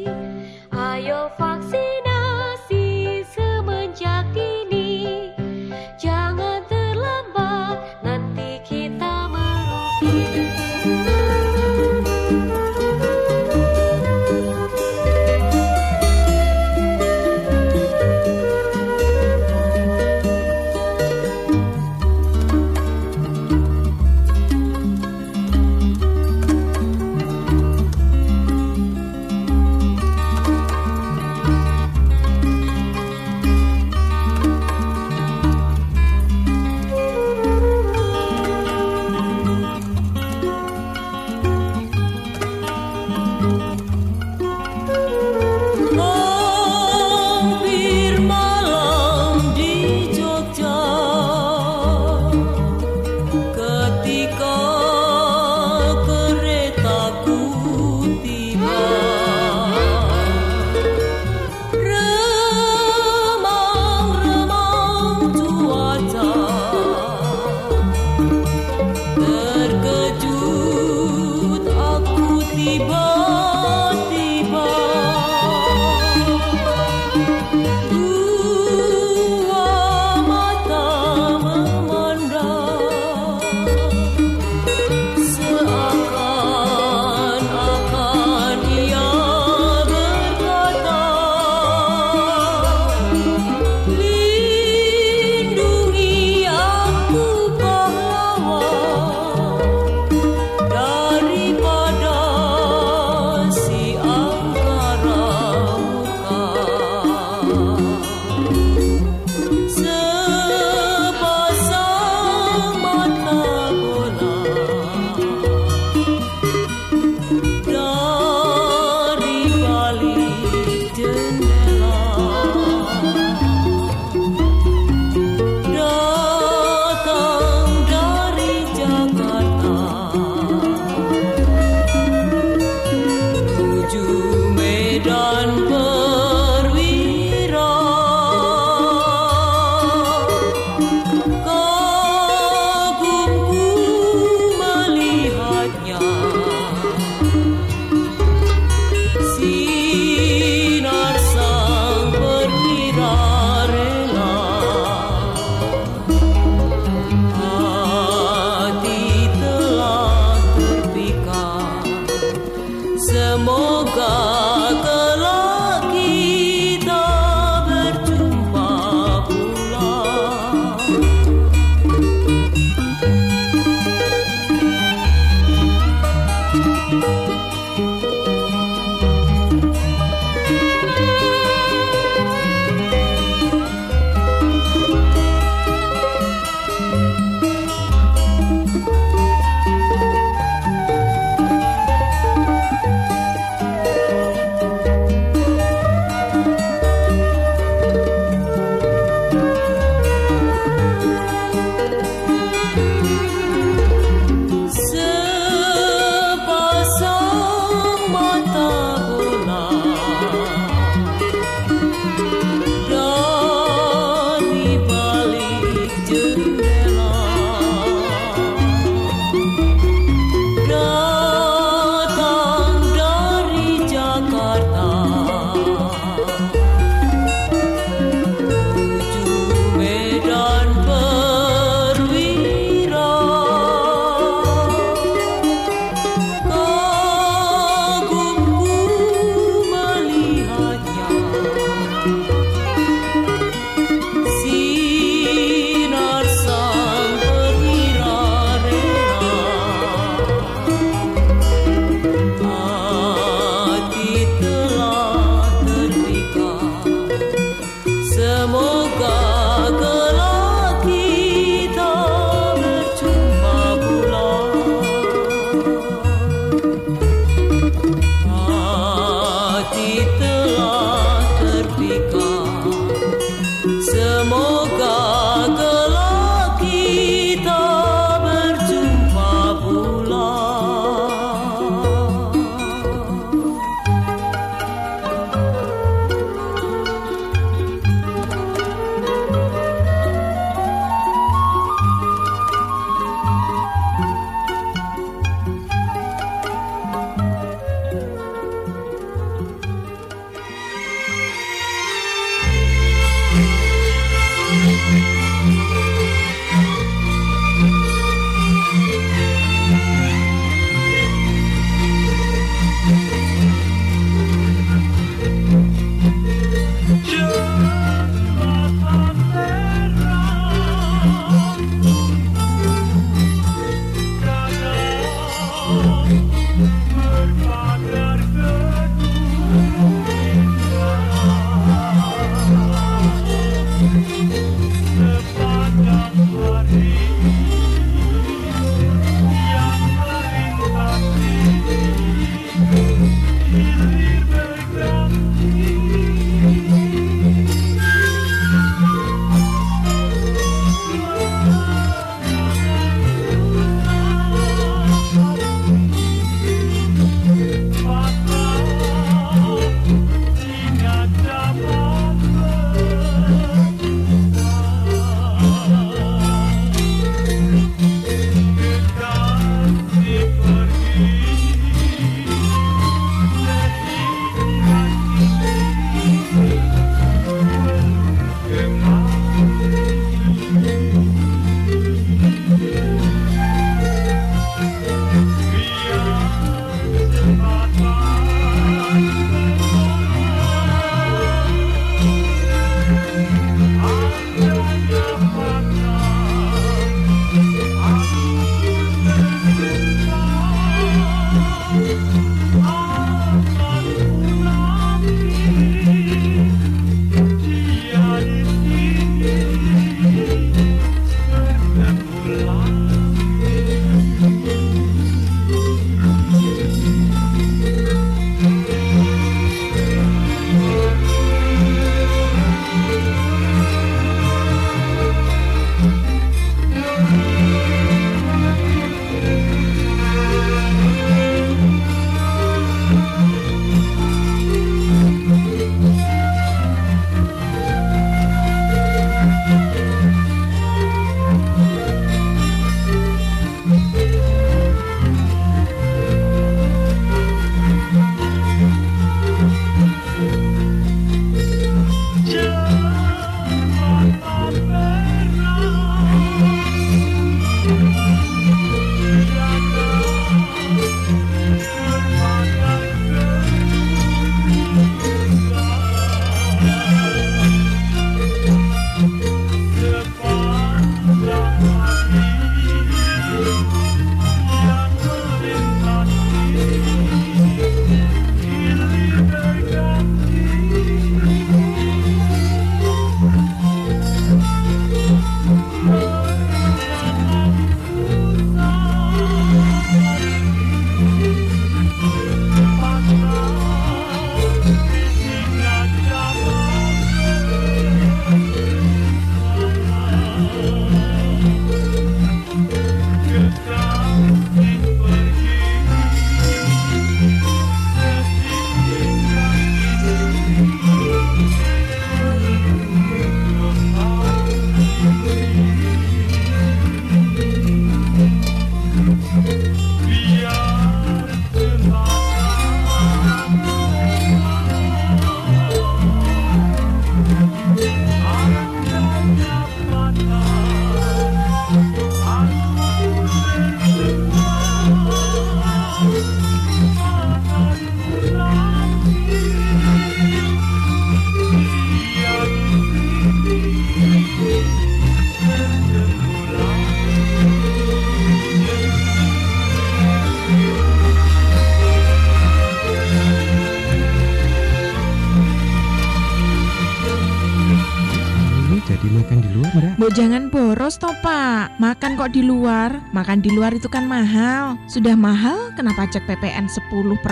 Boros toh pak Makan kok di luar? Makan di luar itu kan mahal. Sudah mahal kena pajak PPN 10%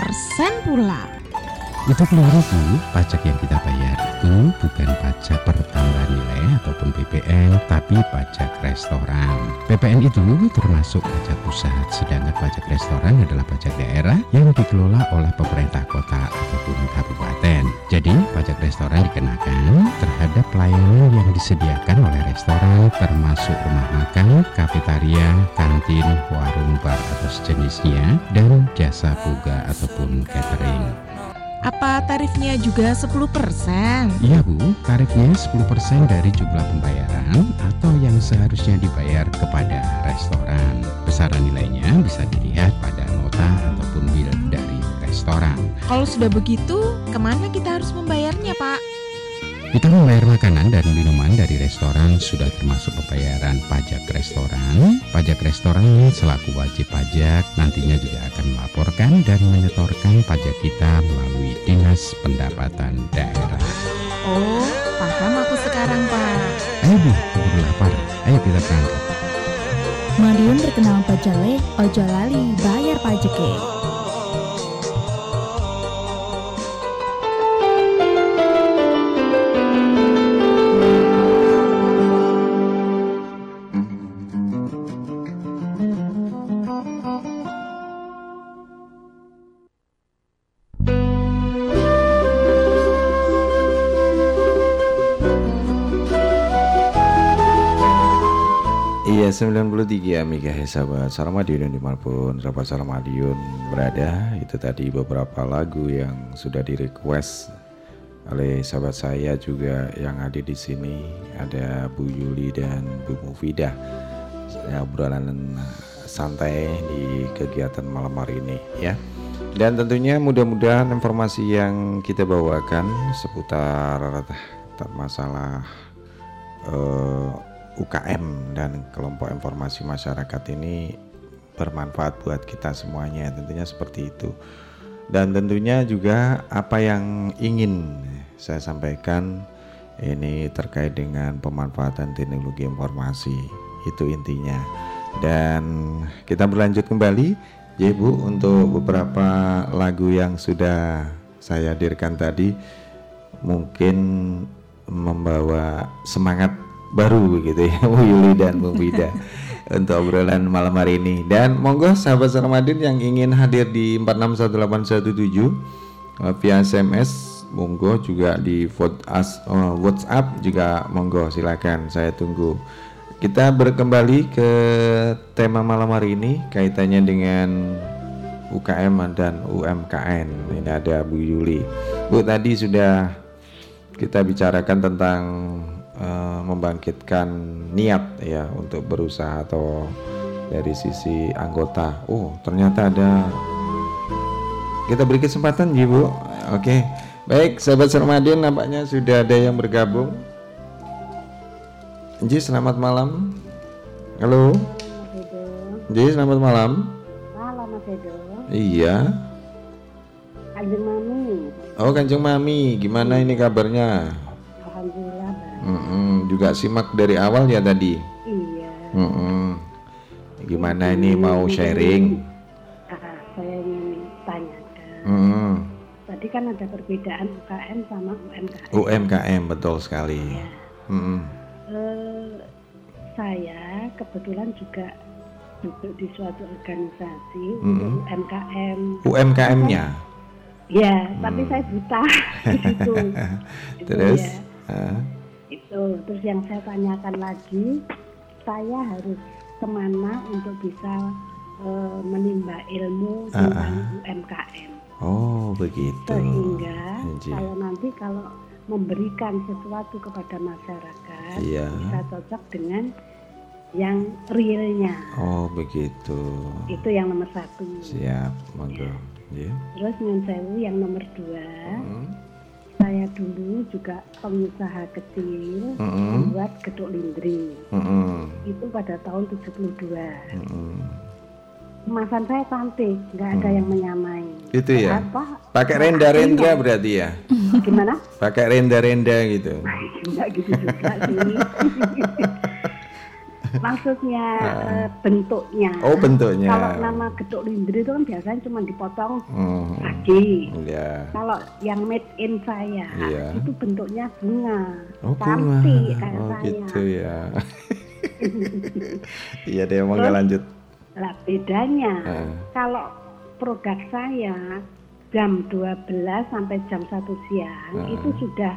pula? Itu keliru Bu, pajak yang kita bayar itu bukan pajak pertambahan nilai ataupun PPN, tapi pajak restoran. PPN itu termasuk pajak pusat, sedangkan pajak restoran adalah pajak daerah yang dikelola oleh pemerintah kota ataupun kabupaten. Jadi, pajak restoran dikenakan terhadap pelayanan yang disediakan oleh restoran termasuk rumah makan, kafetaria, kantin, warung bar atau sejenisnya, dan jasa buga ataupun catering. Apa tarifnya juga 10%? Iya Bu, tarifnya 10% dari jumlah pembayaran atau yang seharusnya dibayar kepada restoran. Besaran nilainya bisa dilihat pada nota ataupun bill dari restoran. Kalau sudah begitu ke mana kita harus membayarnya pak? Kita membayar makanan dan minuman dari restoran sudah termasuk pembayaran pajak restoran. Pajak restoran selaku wajib pajak nantinya juga akan melaporkan dan menyetorkan pajak kita melalui Dinas Pendapatan Daerah. Oh, paham aku sekarang pak Ayo Bu, keburu lapar. Ayo kita berangkat. Madiun terkenal pajale, ojo lali bayar pajeke. 93 MHz sahabat Sarmadiun di mana pun sahabat Sarmadiun berada Itu tadi beberapa lagu yang sudah di request oleh sahabat saya juga yang ada di sini. Ada Bu Yuli dan Bu Mufidah. Ya, obrolan santai di kegiatan malam hari ini ya. Dan tentunya mudah-mudahan informasi yang kita bawakan seputar masalah eh, UKM dan kelompok informasi masyarakat ini bermanfaat buat kita semuanya. Tentunya seperti itu. Dan tentunya juga apa yang ingin saya sampaikan ini terkait dengan pemanfaatan teknologi informasi. Itu intinya. Dan kita berlanjut kembali ya Bu untuk beberapa lagu yang sudah saya hadirkan tadi. Mungkin membawa semangat baru begitu ya Bu Yuli dan Bu Bida untuk obrolan malam hari ini. Dan monggo sahabat Ramadan yang ingin hadir di 461817 uh, via SMS monggo juga di uh, WhatsApp juga monggo silakan saya tunggu. Kita berkembali ke tema malam hari ini kaitannya dengan UKM dan UMKM ini ada Bu Yuli. Bu tadi sudah kita bicarakan tentang eh, membangkitkan niat ya untuk berusaha atau dari sisi anggota. Oh, ternyata ada kita beri kesempatan Bu. Oke. Baik, sahabat Sarmadin nampaknya sudah ada yang bergabung. Ji, selamat malam. Halo. Ji, selamat malam. Malam Mas Edo. Iya. Kanjeng Mami. Oh, Kanjeng Mami, gimana ini kabarnya? Juga simak dari awal ya tadi. Iya. Mm-mm. Gimana ini mau sharing? Ah, saya ingin tanyakan. Mm-mm. Tadi kan ada perbedaan UKM sama UMKM. UMKM betul sekali. Mm-mm. Eh, saya kebetulan juga duduk di suatu organisasi Mm-mm. untuk UMKM. UMKM-nya. Ya, tapi Hmm. saya buta di situ. Itu Terus? ya. Ah, Itu. Terus yang saya tanyakan lagi, saya harus ke mana untuk bisa eh, menimba ilmu Ah, tentang ah. UMKM Oh begitu. sehingga Anji. saya nanti kalau memberikan sesuatu kepada masyarakat Iya. bisa cocok dengan yang realnya. Oh begitu. Itu yang nomor satu. Siap, monggo. Ya. Terus Nyun Sewu yang nomor dua, Hmm. Saya dulu juga pengusaha kecil Mm-mm. membuat gedung lindri. Mm-mm. Itu pada tahun 72. Mm-mm. Kemasan saya cantik, nggak ada Hmm. yang menyamai. Itu ya. Pakai renda-renda berarti ya. Gimana? Pakai renda-renda gitu. Enggak gitu juga sih. Maksudnya eh, bentuknya. Oh, bentuknya. Kalau nama gedok lindri itu kan biasanya cuma dipotong Hmm. kaki. Ya. Kalau yang made in saya Iya. itu bentuknya bunga, Oh, bunga. cantik kayak Oh, saya. gitu ya. Iya deh, mau nggak lanjut. Lah bedanya Ah. kalau produk saya jam 12 sampai jam 1 siang Ah. itu sudah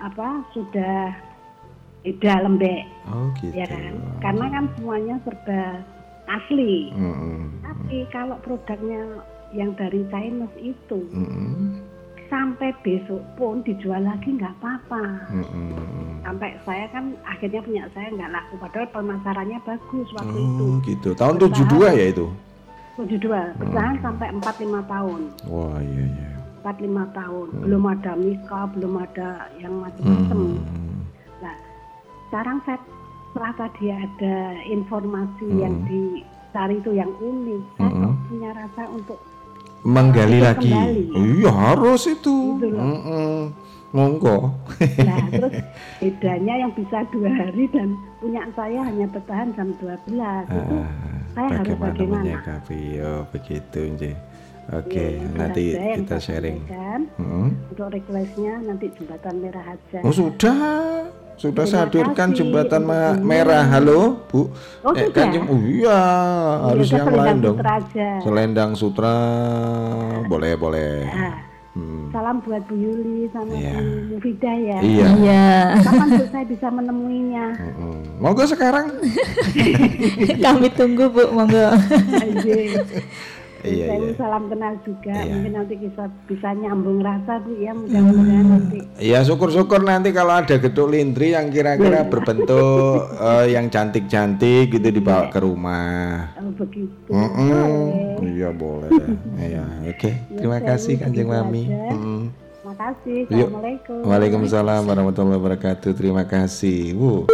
apa sudah beda lembek Oh, gitu. ya kan karena kan semuanya serba asli Mm-mm. tapi kalau produknya yang dari Chinese itu Mm-mm. sampai besok pun dijual lagi nggak apa-apa Mm-mm. sampai saya kan akhirnya punya saya nggak laku padahal pemasarannya bagus waktu itu Oh, gitu. Tahun 72 ya itu? 72 bertahan Hmm. sampai 4-5 tahun Wah, iya iya. 4-5 tahun Hmm. belum ada Mika belum ada yang macam-macam Hmm. Sekarang saya setelah tadi ada informasi yang Hmm. dicari itu yang unik saya Hmm. punya rasa untuk Menggali Itu lagi. kembali. Iya, harus itu. Mm-mm. Monggo. nah terus bedanya yang bisa dua hari dan punya saya hanya bertahan jam 12 itu saya harus Bagaimana bagaimana menyikapi? Oh, begitu. Oke, Iya, itu nanti yang kita sharing. Mm-mm. untuk requestnya nanti jembatan merah aja Oh, sudah. Sudah saya hadirkan jembatan ma- ini. merah. Halo, Bu. Oh, eh, sudah? Kanjeng. Oh, iya, harus yang Selendang lain dong. Selendang Sutra. Boleh, boleh. Ah, Hmm. salam buat Bu Yuli sama Iya. Bu Mufidah ya Iya. Iya. kapan Bu saya bisa menemuinya Mm. Monggo sekarang. Kami tunggu Bu, monggo. Iya, saya iya. salam kenal juga Iya. mungkin nanti bisa bisa nyambung rasa Bu ya mudah-mudahan nanti Ya syukur-syukur nanti kalau ada gedung lindri yang kira-kira berbentuk eh, yang cantik-cantik gitu dibawa ke rumah. oh, begitu Mm-mm. Iya boleh. Iya, oke. Terima saya kasih Kanjeng Mami. Mm. makasih Yuk. assalamualaikum Waalaikumsalam warahmatullahi wabarakatuh. Terima kasih. Wuh,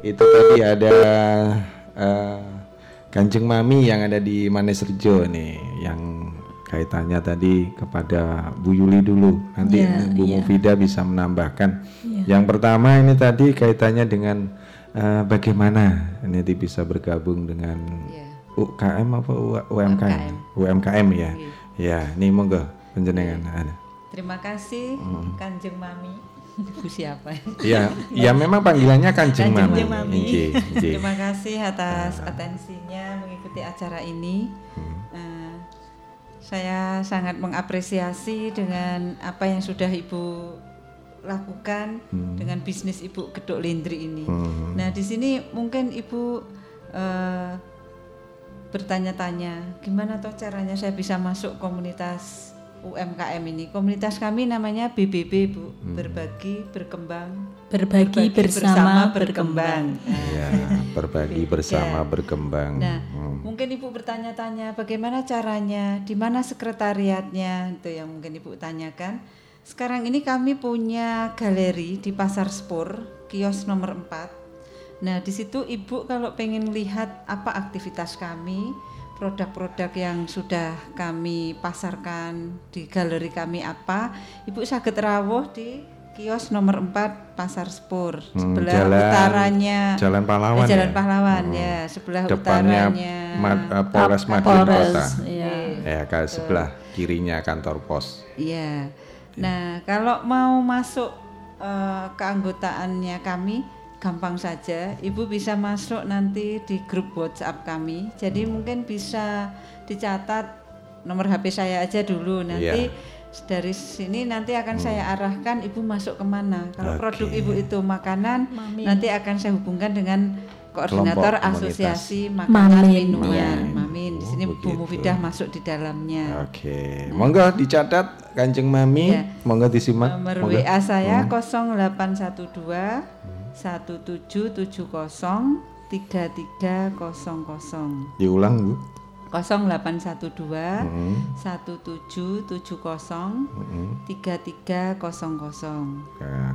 itu tadi ada eh, Kanjeng Mami yang ada di Manes Rejo nih, yang kaitannya tadi kepada Bu Yuli dulu. Nanti Iya, Bu iya. Mufida bisa menambahkan. Iya. Yang pertama ini tadi kaitannya dengan eh, bagaimana ini nanti bisa bergabung dengan UKM apa U- UMKM? UMKM ya. Ya, ini monggo penjenengan. Ada. Terima kasih Hmm. Kanjeng Mami. Bu siapa? Ya, ya memang panggilannya Kanjeng Mami. Kanjeng Mami. Inji, inji. Terima kasih atas atensinya mengikuti acara ini. Hmm. Eh, saya sangat mengapresiasi dengan apa yang sudah Ibu lakukan Hmm. dengan bisnis Ibu Gedok Lindri ini. Hmm. Nah, di sini mungkin Ibu eh, bertanya-tanya, gimana toh caranya saya bisa masuk komunitas UMKM ini? Komunitas kami namanya BBB, Bu, Hmm. berbagi, berkembang, Berbagi bersama berkembang. Ya, berbagi bersama berkembang. Nah, Hmm. mungkin Ibu bertanya-tanya bagaimana caranya, di mana sekretariatnya, itu yang mungkin Ibu tanyakan. Sekarang ini kami punya galeri di Pasar Spur, kios nomor 4. Nah, di situ Ibu kalau pengen lihat apa aktivitas kami, produk-produk yang sudah kami pasarkan di galeri kami apa, Ibu saged rawuh di kios nomor 4 Pasar Spur, Hmm, sebelah jalan- utaranya Jalan Pahlawan Eh, Jalan ya? Pahlawan Hmm. ya, sebelah Depannya utaranya Ma- eh, Polres Madiun Kota. iya. Ya, ke sebelah kirinya kantor pos. Iya. Nah, kalau mau masuk eh, keanggotaannya kami gampang saja. Ibu bisa masuk nanti di grup WhatsApp kami. Jadi mungkin bisa dicatat nomor HP saya aja dulu nanti Iya. dari sini nanti akan saya arahkan ibu masuk ke mana. Kalau Oke. produk ibu itu makanan, Mami. nanti akan saya hubungkan dengan koordinator Kelompok komunitas. asosiasi makanan Mamin. minuman. Mamin. Mamin. Di sini Bu Mufidah masuk di dalamnya. Oke, monggo dicatat Kanjeng Mami, Iya. monggo disimak. Nomor monggo. WA saya Hmm. 0812 1770 3300 Diulang, Bu. 0812 Hmm. 1770 Hmm. 3300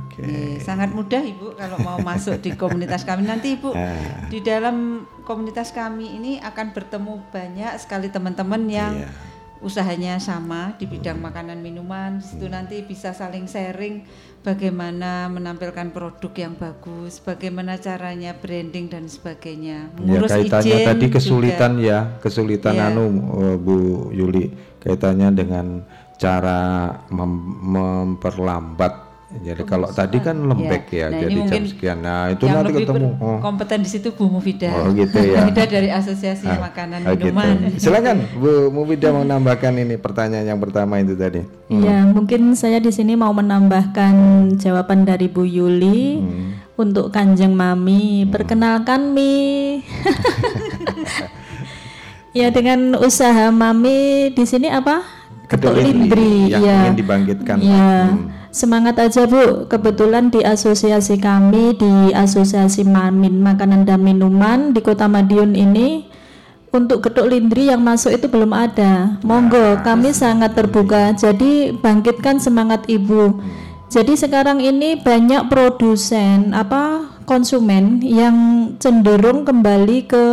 Oke. Oke, sangat mudah Ibu kalau mau masuk di komunitas kami nanti Ibu Ah. di dalam komunitas kami ini akan bertemu banyak sekali teman-teman yang Iya. usahanya sama di bidang makanan minuman situ nanti bisa saling sharing bagaimana menampilkan produk yang bagus bagaimana caranya branding dan sebagainya Ya kaitannya izin tadi juga. kesulitan ya, kesulitan Ya. anu eh, Bu Yuli kaitannya dengan cara mem- memperlambat. Jadi kalau tadi kan lembek ya, Nah, ini jadi jam sekian. Nah, itu yang nanti lebih ketemu. Oh. kompeten di situ Bu Mufidah Oh, gitu ya. Mufidah dari Asosiasi Ah, Makanan ah, gitu. Minuman Silakan Bu Mufida mau menambahkan ini pertanyaan yang pertama itu tadi. Ya, mungkin saya di sini mau menambahkan jawaban dari Bu Yuli untuk Kanjeng Mami. Perkenalkan Mi. ya dengan usaha Mami di sini apa? Ketuk Ketuk Lindri Lindri. yang ya. ingin dibangkitkan. Ya. Semangat aja Bu. Kebetulan di asosiasi kami di Asosiasi Mamin Makanan dan Minuman di Kota Madiun ini untuk getuk lindri yang masuk itu belum ada. Monggo, kami sangat terbuka. Jadi bangkitkan semangat ibu. Jadi sekarang ini banyak produsen apa konsumen yang cenderung kembali ke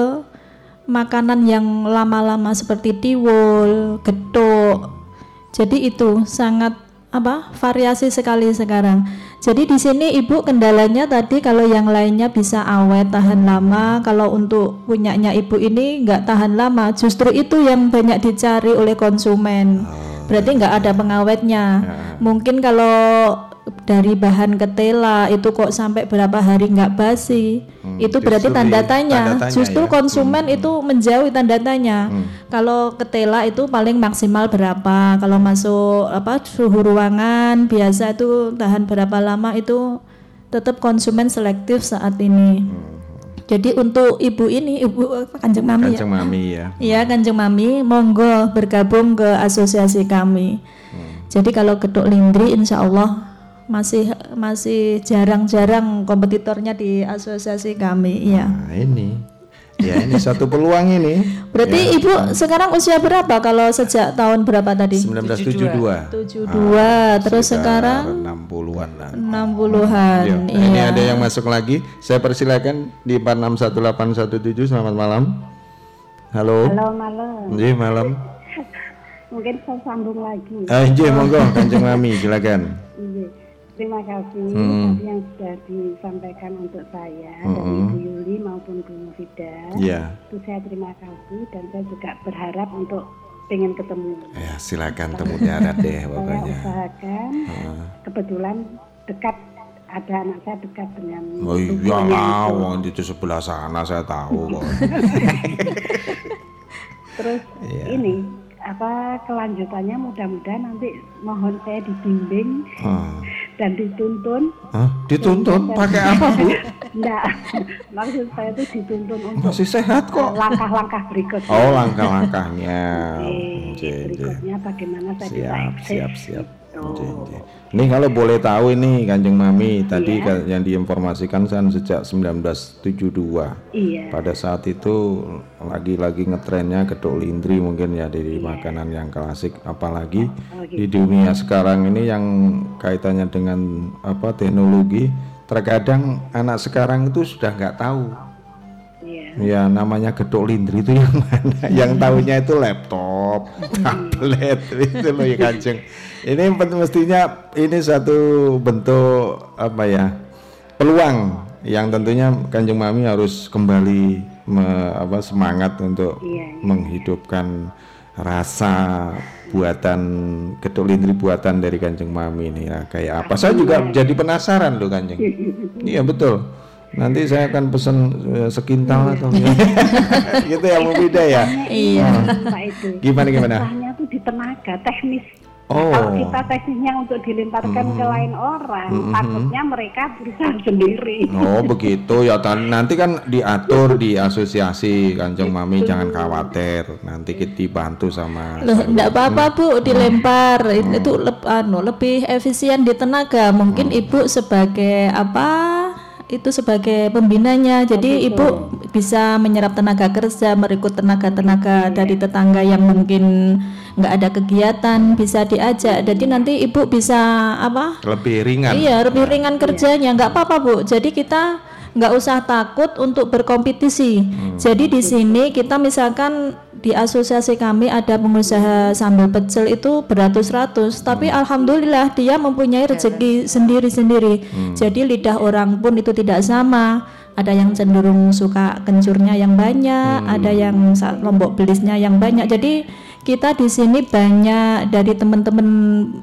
makanan yang lama-lama seperti tiwul, getuk. Jadi itu sangat apa variasi sekali sekarang. Jadi di sini ibu kendalanya tadi kalau yang lainnya bisa awet tahan lama, kalau untuk punyanya ibu ini nggak tahan lama. Justru itu yang banyak dicari oleh konsumen. Berarti nggak ada pengawetnya. Mungkin kalau dari bahan ketela itu kok sampai berapa hari nggak basi, itu berarti tanda tanya. tanda tanya Justru ya. konsumen itu menjauhi tanda tanya. Kalau ketela itu paling maksimal berapa? Kalau masuk apa suhu ruangan biasa itu tahan berapa lama itu tetap konsumen selektif saat ini. Jadi untuk ibu ini, ibu apa, kanjeng mami Kanjeng ya. Mami ya. Iya kanjeng mami, monggo bergabung ke asosiasi kami. Jadi kalau geduk lindri, insya Allah masih masih jarang-jarang kompetitornya di asosiasi kami. Iya. Nah, ini. Ya, ini satu peluang ini. Berarti Ya. ibu sekarang usia berapa? Kalau sejak tahun berapa tadi? 1972. 72. Terus sekarang 60-an lah. 60-an. Ya, Iya. Ini ada yang masuk lagi. Saya persilakan di 461817. Selamat malam. Halo. Halo malam. Iya, malam. Mungkin saya sambung lagi. Ah, iya, monggo Kanjeng Mami, silakan. Iya. Terima kasih Hmm. tadi yang sudah disampaikan untuk saya dari Mm-mm. Bu Yuli maupun Bu Mufida. Iya. Itu saya terima kasih dan saya juga berharap untuk pengen ketemu. Ya, silakan temu darat deh Saya pokoknya. usahakan Ah. kebetulan dekat ada anak saya dekat dengan Oh iya lah, itu. wong sebelah sana saya tahu kok. Terus Iya. ini apa kelanjutannya mudah-mudahan nanti mohon saya dibimbing Ah. Dan dituntun. Hah? Dituntun pakai apa, Bu? Enggak, maksud saya itu dituntun untuk Masih sehat kok. langkah-langkah berikutnya. Oh, langkah-langkahnya. Oke, oke. berikutnya bagaimana saya bisa Siap, eksis. siap, siap. Oke. Ini kalau boleh tahu ini Kanjeng Mami tadi Iya. kan yang diinformasikan kan sejak 1972. Iya. Pada saat itu lagi-lagi ngetrennya gedok lindri mungkin ya dari makanan yang klasik apalagi Oh, di dunia sekarang ini yang kaitannya dengan apa teknologi terkadang anak sekarang itu sudah nggak tahu Iya. Ya namanya gedok lindri itu yang mana? Yang tahunya itu laptop tablet itu loh ya kanjeng. Ini mestinya ini satu bentuk apa ya peluang yang tentunya kanjeng mami harus kembali me- apa semangat untuk menghidupkan rasa buatan gedok lindri buatan dari kanjeng mami ini. Ya kayak apa? Saya juga jadi penasaran loh kanjeng. Iya betul nanti saya akan pesen eh, sekintal atau gitu ya mau beda ya Iya. Oh. Pak itu. Gimana, gimana? Susahnya tuh di tenaga teknis. Oh. Kalau kita teknisnya untuk dilemparkan ke Hmm. lain orang, Hmm, hmm, takutnya mereka berusaha sendiri. Oh begitu ya tan- nanti kan diatur di asosiasi kanjeng mami jangan khawatir nanti kita dibantu sama Loh, enggak apa-apa Bu, dilempar. Itu leb- anu, lebih efisien di tenaga. Mungkin Ibu sebagai apa? Itu sebagai pembinanya. Jadi Ibu bisa menyerap tenaga kerja, merekrut tenaga-tenaga dari tetangga yang mungkin nggak ada kegiatan, bisa diajak. Jadi nanti Ibu bisa apa? lebih ringan Iya, lebih ringan kerjanya. Nggak apa-apa, Bu. Jadi kita nggak usah takut untuk berkompetisi. Jadi di sini kita misalkan di asosiasi kami ada pengusaha sambal pecel itu beratus-ratus, tapi alhamdulillah dia mempunyai rezeki sendiri-sendiri. Jadi lidah orang pun itu tidak sama. Ada yang cenderung suka kencurnya yang banyak, ada yang lombok belisnya yang banyak. Jadi kita di sini banyak dari teman-teman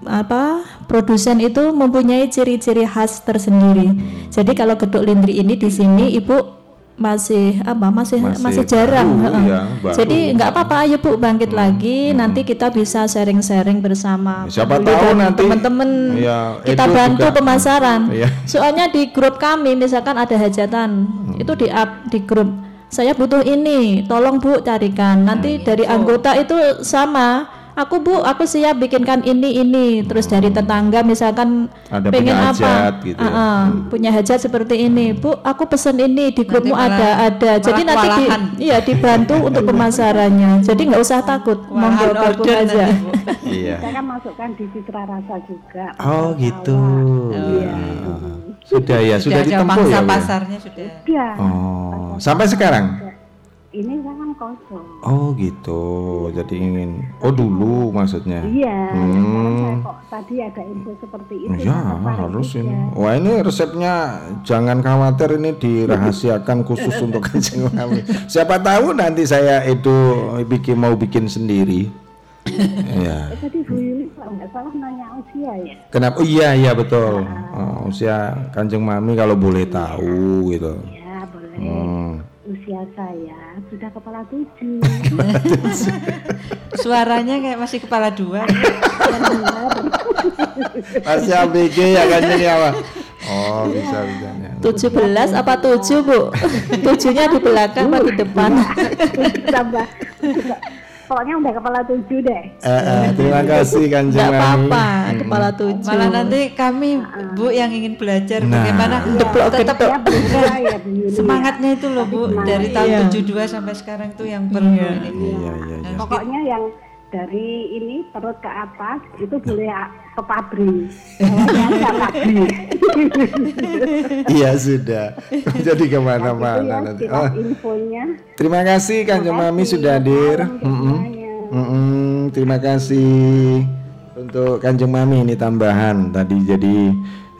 apa produsen itu mempunyai ciri-ciri khas tersendiri. Jadi kalau geduk lindri ini di sini ibu masih apa masih Masih masih, jarang. baru ya, baru. Jadi nggak apa-apa ayo bu bangkit lagi. Nanti kita bisa sharing-sharing bersama. Siapa Peduli tahu nanti teman-teman ya, kita bantu juga. pemasaran. Iya. Soalnya di grup kami misalkan ada hajatan itu di up di grup saya butuh ini, tolong bu carikan. Nanti dari anggota itu sama. Aku bu, aku siap bikinkan ini ini. Terus dari tetangga misalkan Ada pengen punya apa? hajat gitu ya. Ah, ah, punya hajat seperti ini, bu. Aku pesen ini di grupmu malah- ada ada. Jadi nanti di, iya dibantu untuk pemasarannya. Jadi nggak usah takut, monggo gabung aja. Iya. Saya kan masukkan di Citra Rasa juga. Oh gitu. Iya. Sudah ya, sudah ada ditempuh pangsa ya. Pasarnya sudah. Iya. Oh, sampai sekarang? Ini kan kosong. Oh gitu. Jadi ingin. Oh dulu maksudnya. Iya. Hmm. kok tadi ada info seperti itu. Ya harus ini. Wah ini resepnya jangan khawatir ini dirahasiakan khusus untuk kancing mami. Siapa tahu nanti saya itu bikin mau bikin sendiri. ya. Tadi Bu kalau nggak salah nanya usia ya. Kenapa? Oh, iya iya betul. Oh, usia kanjeng mami kalau boleh tahu gitu. Ya boleh. Hmm. Usia saya sudah kepala tujuh. Suaranya kayak masih kepala dua. Masih ABG ya kanjeng ya Pak? Oh bisa bisa. 17 apa 7 bu? Tujuhnya di belakang apa di depan? Tambah. Pokoknya udah kepala tujuh deh. Eh, eh, terima kasih kanjeng mami. apa-apa, kepala tujuh. Malah nanti kami Bu yang ingin belajar Nah. bagaimana Deplok tetap. Ya bener ya semangatnya itu loh Bu dari tahun Iya. 72 sampai sekarang tuh yang perlu ini. Iya iya iya. Pokoknya yang dari ini perut ke atas itu boleh ke pabrik. Iya sudah. Jadi ke mana-mana ya nanti. Oh, infonya. terima kasih kanjeng mami sudah hadir. Mm-mm. Mm-mm, Terima kasih untuk kanjeng mami ini tambahan tadi jadi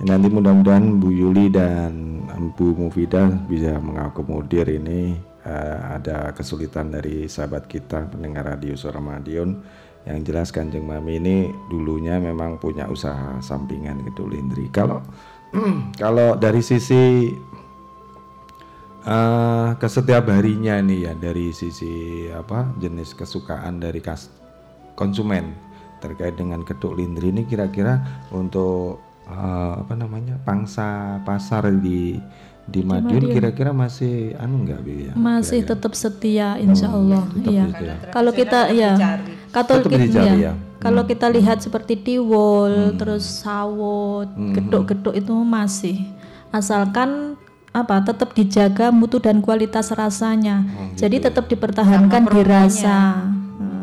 nanti mudah-mudahan Bu Yuli dan Bu Mufida bisa mengakomodir ini eh, ada kesulitan dari sahabat kita pendengar radio Suara Madiun yang jelas kanjeng mami ini dulunya memang punya usaha sampingan gitu Lindri. Kalau kalau dari sisi eh ke setiap harinya nih ya dari sisi apa jenis kesukaan dari kas konsumen terkait dengan kedok lindri ini kira-kira untuk eh, apa namanya pangsa pasar di di Madiun kira-kira masih anu enggak Bi ya? Masih Kira-kira. tetap setia insya Allah. tetap Iya. gitu ya. Kalau kita ya kalau kita dicari ya, ya. kalau kita lihat seperti tiwul, terus sawut, Hmm. gedok-gedok itu masih asalkan apa tetap dijaga mutu dan kualitas rasanya. Jadi tetap dipertahankan di rasa.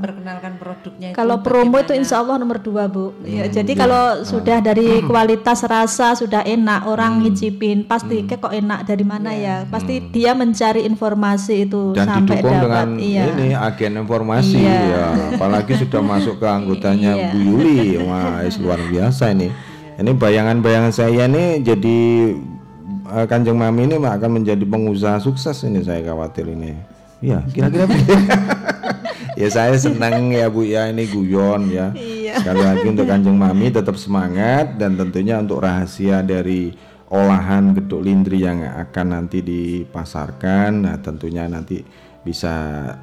Perkenalkan produknya itu Kalau promo itu insya Allah nomor dua bu. Ya, jadi kalau sudah dari kualitas rasa sudah enak orang ngicipin pasti "Kek kok enak dari mana ya? Pasti dia mencari informasi itu dan sampai didukung dapat. dengan iya. ini agen informasi Iya. ya apalagi sudah masuk ke anggotanya Iya. Bu Yuli wah is luar biasa ini ini bayangan-bayangan saya nih jadi eh, Kanjeng Mami ini akan menjadi pengusaha sukses ini saya khawatir ini ya kira-kira begitu. ya saya senang ya Bu ya. Ini guyon ya. Sekali lagi untuk Kanjeng Mami tetap semangat dan tentunya untuk rahasia dari olahan geduk lindri yang akan nanti dipasarkan. Nah tentunya nanti bisa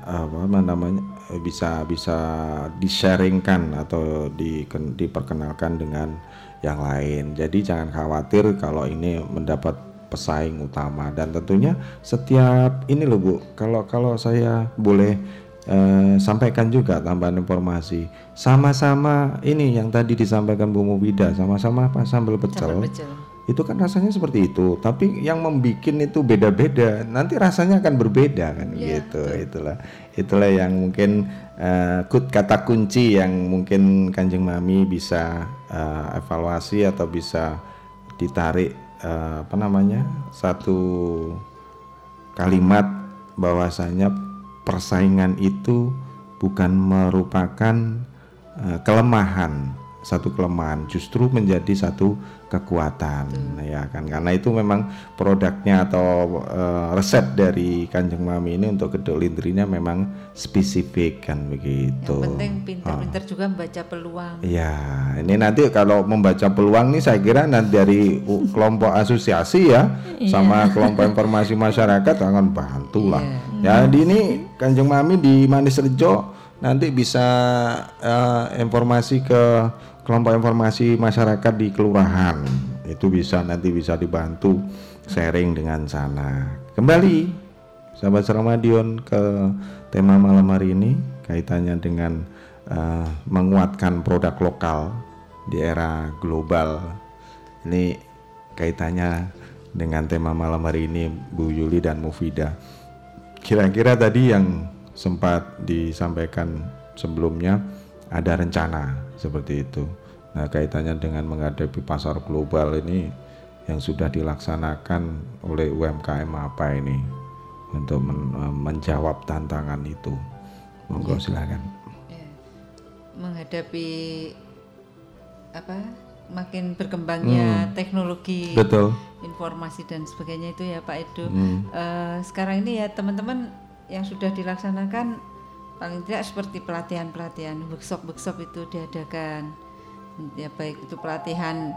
apa namanya bisa bisa disharingkan atau di, diperkenalkan dengan yang lain. Jadi jangan khawatir kalau ini mendapat pesaing utama. Dan tentunya setiap ini loh Bu kalau kalau saya boleh eh, sampaikan juga tambahan informasi. Sama-sama ini yang tadi disampaikan Bu Mubida sama-sama apa? Sambal pecel. Pecel. itu kan rasanya seperti itu tapi yang membikin itu beda-beda. Nanti rasanya akan berbeda kan? Gitu itulah. Itulah yang mungkin kut- kata kunci yang mungkin kanjeng mami bisa eh, evaluasi atau bisa ditarik eh, apa namanya? Satu kalimat bahwasanya persaingan itu bukan merupakan eh, kelemahan satu kelemahan justru menjadi satu kekuatan ya kan karena itu memang produknya atau eh, resep dari Kanjeng Mami ini untuk kedok lindrinya memang spesifik kan begitu. Yang penting Ah. pinter-pinter juga membaca peluang. Ya, ini nanti kalau membaca peluang nih saya kira nanti dari kelompok asosiasi ya sama kelompok informasi masyarakat akan bantu lah. Ya di ini Kanjeng Mami di Manis Rejo nanti bisa eh, informasi ke kelompok informasi masyarakat di kelurahan. Itu bisa nanti bisa dibantu sharing dengan sana. Kembali sahabat Ramadion ke tema malam hari ini kaitannya dengan eh, menguatkan produk lokal di era global. Ini kaitannya dengan tema malam hari ini Bu Yuli dan Mufida. Kira-kira tadi yang sempat disampaikan sebelumnya ada rencana seperti itu. Nah, kaitannya dengan menghadapi pasar global ini yang sudah dilaksanakan oleh UMKM apa ini untuk men- eh, menjawab tantangan itu. Monggo silakan. menghadapi apa makin berkembangnya Hmm. teknologi Betul. informasi dan sebagainya itu ya Pak Edo Hmm. Eh, sekarang ini ya teman-teman yang sudah dilaksanakan paling tidak seperti pelatihan-pelatihan workshop workshop itu diadakan ya baik itu pelatihan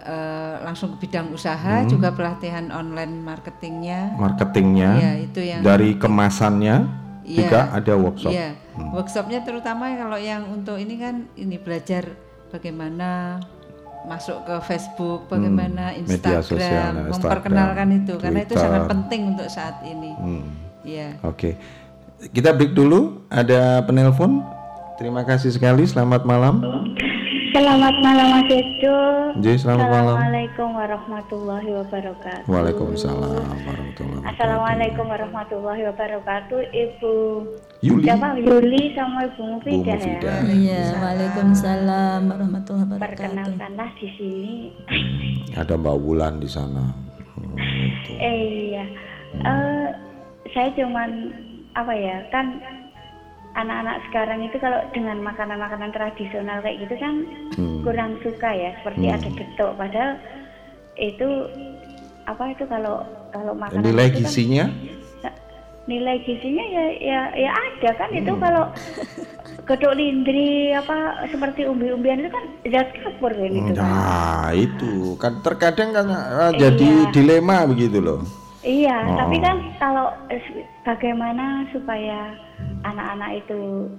eh, langsung ke bidang usaha Hmm. juga pelatihan online marketingnya Marketingnya ya itu yang dari kemasannya Iya. juga ada workshop. Iya, workshopnya terutama kalau yang untuk ini kan ini belajar bagaimana masuk ke Facebook, bagaimana Hmm, media Instagram, sosial, ya, Instagram, memperkenalkan itu karena itu Twitter. sangat penting untuk saat ini. Hmm. Iya. Oke. Kita break dulu. Ada penelpon. Terima kasih sekali. Selamat malam. Selamat malam Mas Edo. Ji, selamat malam. Assalamualaikum warahmatullahi wabarakatuh. Waalaikumsalam warahmatullahi wabarakatuh. Assalamualaikum warahmatullahi wabarakatuh Ibu Yuli. Siapa? Yuli sama Ibu Mufidah ya Iya, Waalaikumsalam warahmatullahi wabarakatuh. Perkenalkanlah di sini Ada Mbak Wulan di sana. Hmm. Eh iya Eh, Saya cuman Apa ya Kan anak-anak sekarang itu kalau dengan makanan-makanan tradisional kayak gitu kan Hmm. kurang suka ya seperti Hmm. ada getuk padahal itu apa itu kalau kalau makanan Nilai itu kan- gizinya? nilai gizinya ya ya ya ada kan itu Hmm. kalau geduk lindri apa seperti umbi-umbian itu kan zat kapur kan itu kan. Nah, itu kan terkadang kan ah, jadi dilema begitu loh. Iya, Oh. tapi kan kalau eh, bagaimana supaya anak-anak itu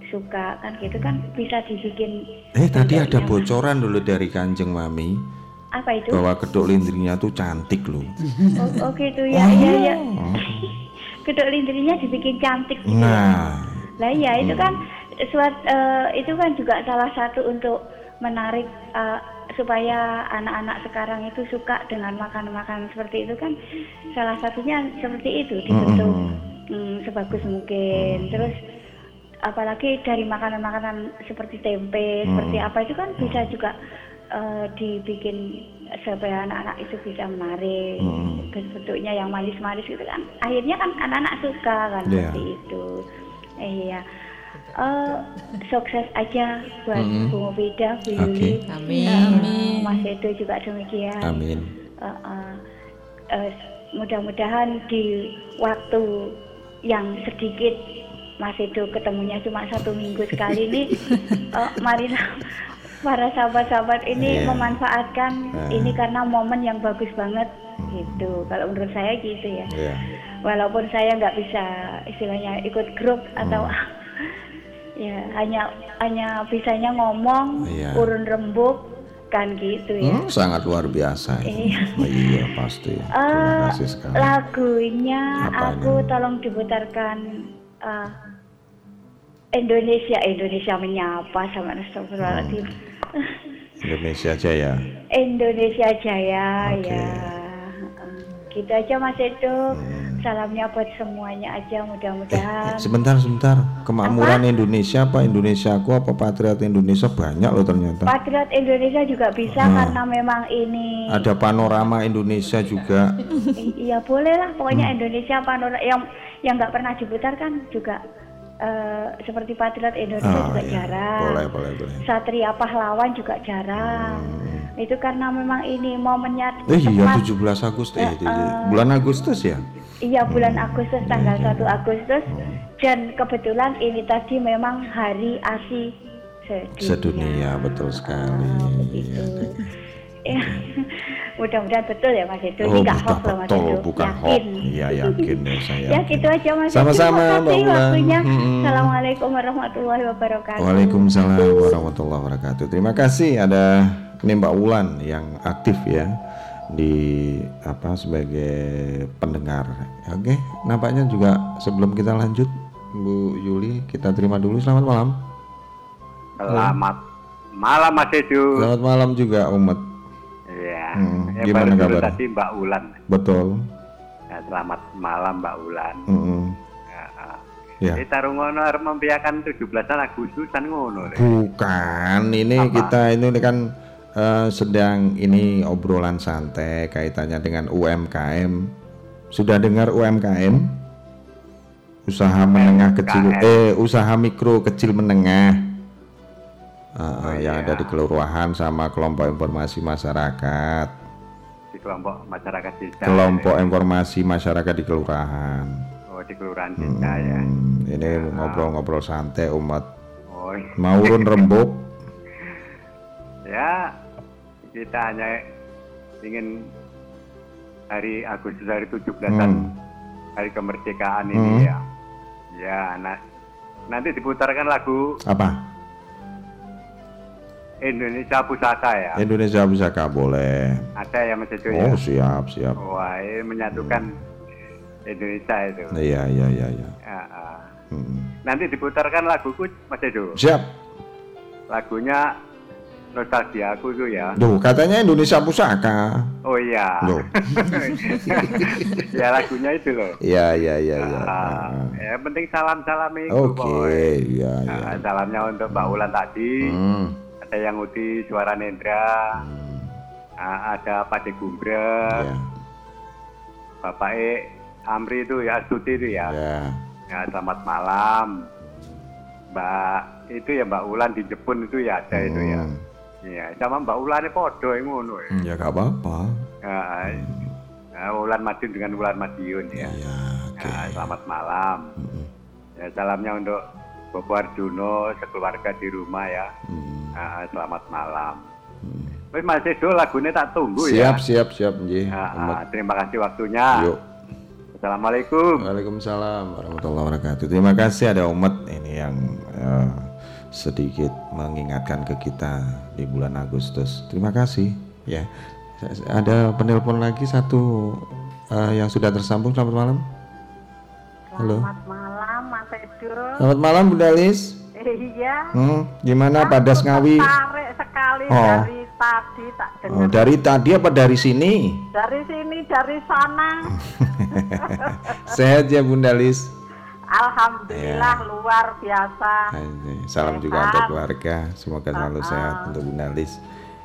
suka kan gitu kan bisa dibikin Eh tadi ada bocoran dulu dari Kanjeng Mami apa itu? bahwa kedok lindrinya tuh cantik loh. Oh, oh gitu ya, iya iya. Geduk lindrinya dibikin cantik gitu. Nah, Lah iya itu Hmm. kan suat eh, itu kan juga salah satu untuk menarik eh, supaya anak-anak sekarang itu suka dengan makanan-makanan seperti itu kan salah satunya seperti itu dibentuk mm, sebagus mungkin. Terus apalagi dari makanan-makanan seperti tempe, seperti Hmm. apa itu kan bisa juga eh, dibikin supaya anak-anak itu bisa menarik Hmm. bentuknya yang manis-manis gitu kan. Akhirnya kan anak-anak suka kan Iya. seperti itu. Iya. Eh, sukses aja buat Mm-mm. Bu Mufida, Bu. Yuli, Amin. Eh, Mas Edo juga demikian. amin. Eh, eh, eh, mudah-mudahan di waktu yang sedikit Mas Edo ketemunya cuma satu minggu sekali ini, eh, marilah para sahabat-sahabat ini Iya. memanfaatkan Nah. ini karena momen yang bagus banget gitu. Kalau menurut saya gitu ya. Iya. Walaupun saya nggak bisa istilahnya ikut grup atau Hmm. Ya hanya hanya bisanya ngomong, Iya. urun rembuk kan gitu ya. Hmm, sangat luar biasa. Iya. Oh, iya pasti. Terima Eh, kasih sekali. lagunya Apanya? aku tolong diputarkan eh, Indonesia Indonesia menyapa sama Astagfirullahaladzim Indonesia Jaya. Indonesia Jaya Oke. ya Eh, gitu aja Mas Edo Hmm. Salamnya buat semuanya aja mudah-mudahan Sebentar, sebentar. Kemakmuran Indonesia apa Indonesiaku apa Patriot Indonesia banyak loh ternyata. Patriot Indonesia juga bisa Nah. karena memang ini Ada panorama Indonesia juga. I- iya boleh lah pokoknya Hmm. Indonesia panorama yang yang nggak pernah diputarkan juga eh, seperti Patriot Indonesia Oh, juga iya. jarang. Boleh, boleh, boleh. Satria Pahlawan juga jarang. Itu karena memang ini momennya Eh iya tepat. 17 Agustus eh, Eh, eh. bulan Agustus ya. Iya bulan Agustus tanggal iya. 1 Agustus dan kebetulan ini tadi memang hari ASI sedunia. Sedunia betul sekali. Iya. Ya, mudah-mudahan betul ya Mas Edo. Oh, Ini nggak betul, hoax loh Mas Edo. bukan Yakin. hoax. Iya, yakin ya saya. Ya gitu aja Mas Edo. Sama-sama, Mbak Ulan. waktunya. Mm-mm. Assalamualaikum warahmatullahi wabarakatuh. Waalaikumsalam warahmatullahi wabarakatuh. Terima kasih ada ini Mbak Ulan yang aktif ya di apa sebagai pendengar. Oke, nampaknya juga sebelum kita lanjut Bu Yuli kita terima dulu selamat malam. Selamat malam Mas Edu. Selamat malam juga Umat. Hmm, Ya, gimana baru kabar? tadi Mbak Ulan. Betul. Ya, selamat malam Mbak Ulan. Mm-mm. Ya. Ya. Jadi taruh ngono arep mempiakan 17 Agustusan ngono. Bukan, ini kita ini kan eh, sedang ini obrolan santai kaitannya dengan UMKM. Sudah dengar UMKM? Usaha menengah kecil, eh usaha mikro kecil menengah. Eh, yang ada di kelurahan sama kelompok informasi masyarakat, Di kelompok masyarakat desa. kelompok informasi masyarakat di kelurahan. Oh, di kelurahan desa ya. Hmm, ini ngobrol-ngobrol santai umat. Oh, iya. Mau urun rembuk? ya kita hanya ingin hari Agustus hari 17-an Hmm. hari kemerdekaan Hmm. ini ya. Ya, nah, nanti diputarkan lagu Apa? Indonesia Pusaka ya. Indonesia Pusaka boleh. Ada ya Mas Edo ya. Oh siap siap. Wah, ini menyatukan Indonesia itu. Iya iya iya. iya. Ya, ah. Hmm. Nanti diputarkan laguku Mas Edo. Siap. Lagunya nostalgia aku tuh ya. Duh katanya Indonesia Pusaka. Oh iya. Ya lagunya itu loh. Iya iya iya iya. Ah, ya penting salam-salam itu Oke iya iya. Nah, salamnya untuk Mbak Ulan tadi. Hmm. Ada yang Uti Suara Nendra. Ah, ada Pak De Gumbrek. Iya. Bapak E Amri itu ya, Astuti itu ya. Ya. Ya, selamat malam. Mbak itu ya Mbak Ulan di Jepun itu ya ada itu ya. Hmm. Iya, sama Mbak Ulan ini podo yang ngono ya. Ya gak apa-apa. Ya, ya, Ulan Madiun dengan Ulan Madiun ya. Iya. Ya, selamat malam. Ya, salamnya untuk Bobo Arjuno sekeluarga di rumah ya. Ya, selamat malam. Wis Mas Edo lagunya tak tunggu ya. Siap siap siap nggih. Umat. terima kasih waktunya. Yuk. Assalamualaikum. Waalaikumsalam warahmatullahi wabarakatuh. Terima kasih ada umat ini yang eh, sedikit mengingatkan ke kita di bulan Agustus. Terima kasih ya. Ada penelpon lagi satu eh, yang sudah tersambung. Selamat malam. Halo. Selamat malam. Selamat malam Bunda Lis. Iya. Hmm, gimana pada Ngawi? Tertarik sekali Oh. dari tadi tak dengar. Oh, dari tadi apa dari sini? Dari sini dari sana. Sehat ya Bunda Lis. Alhamdulillah luar biasa. Salam juga untuk keluarga. Semoga selalu sehat untuk Bunda Lis.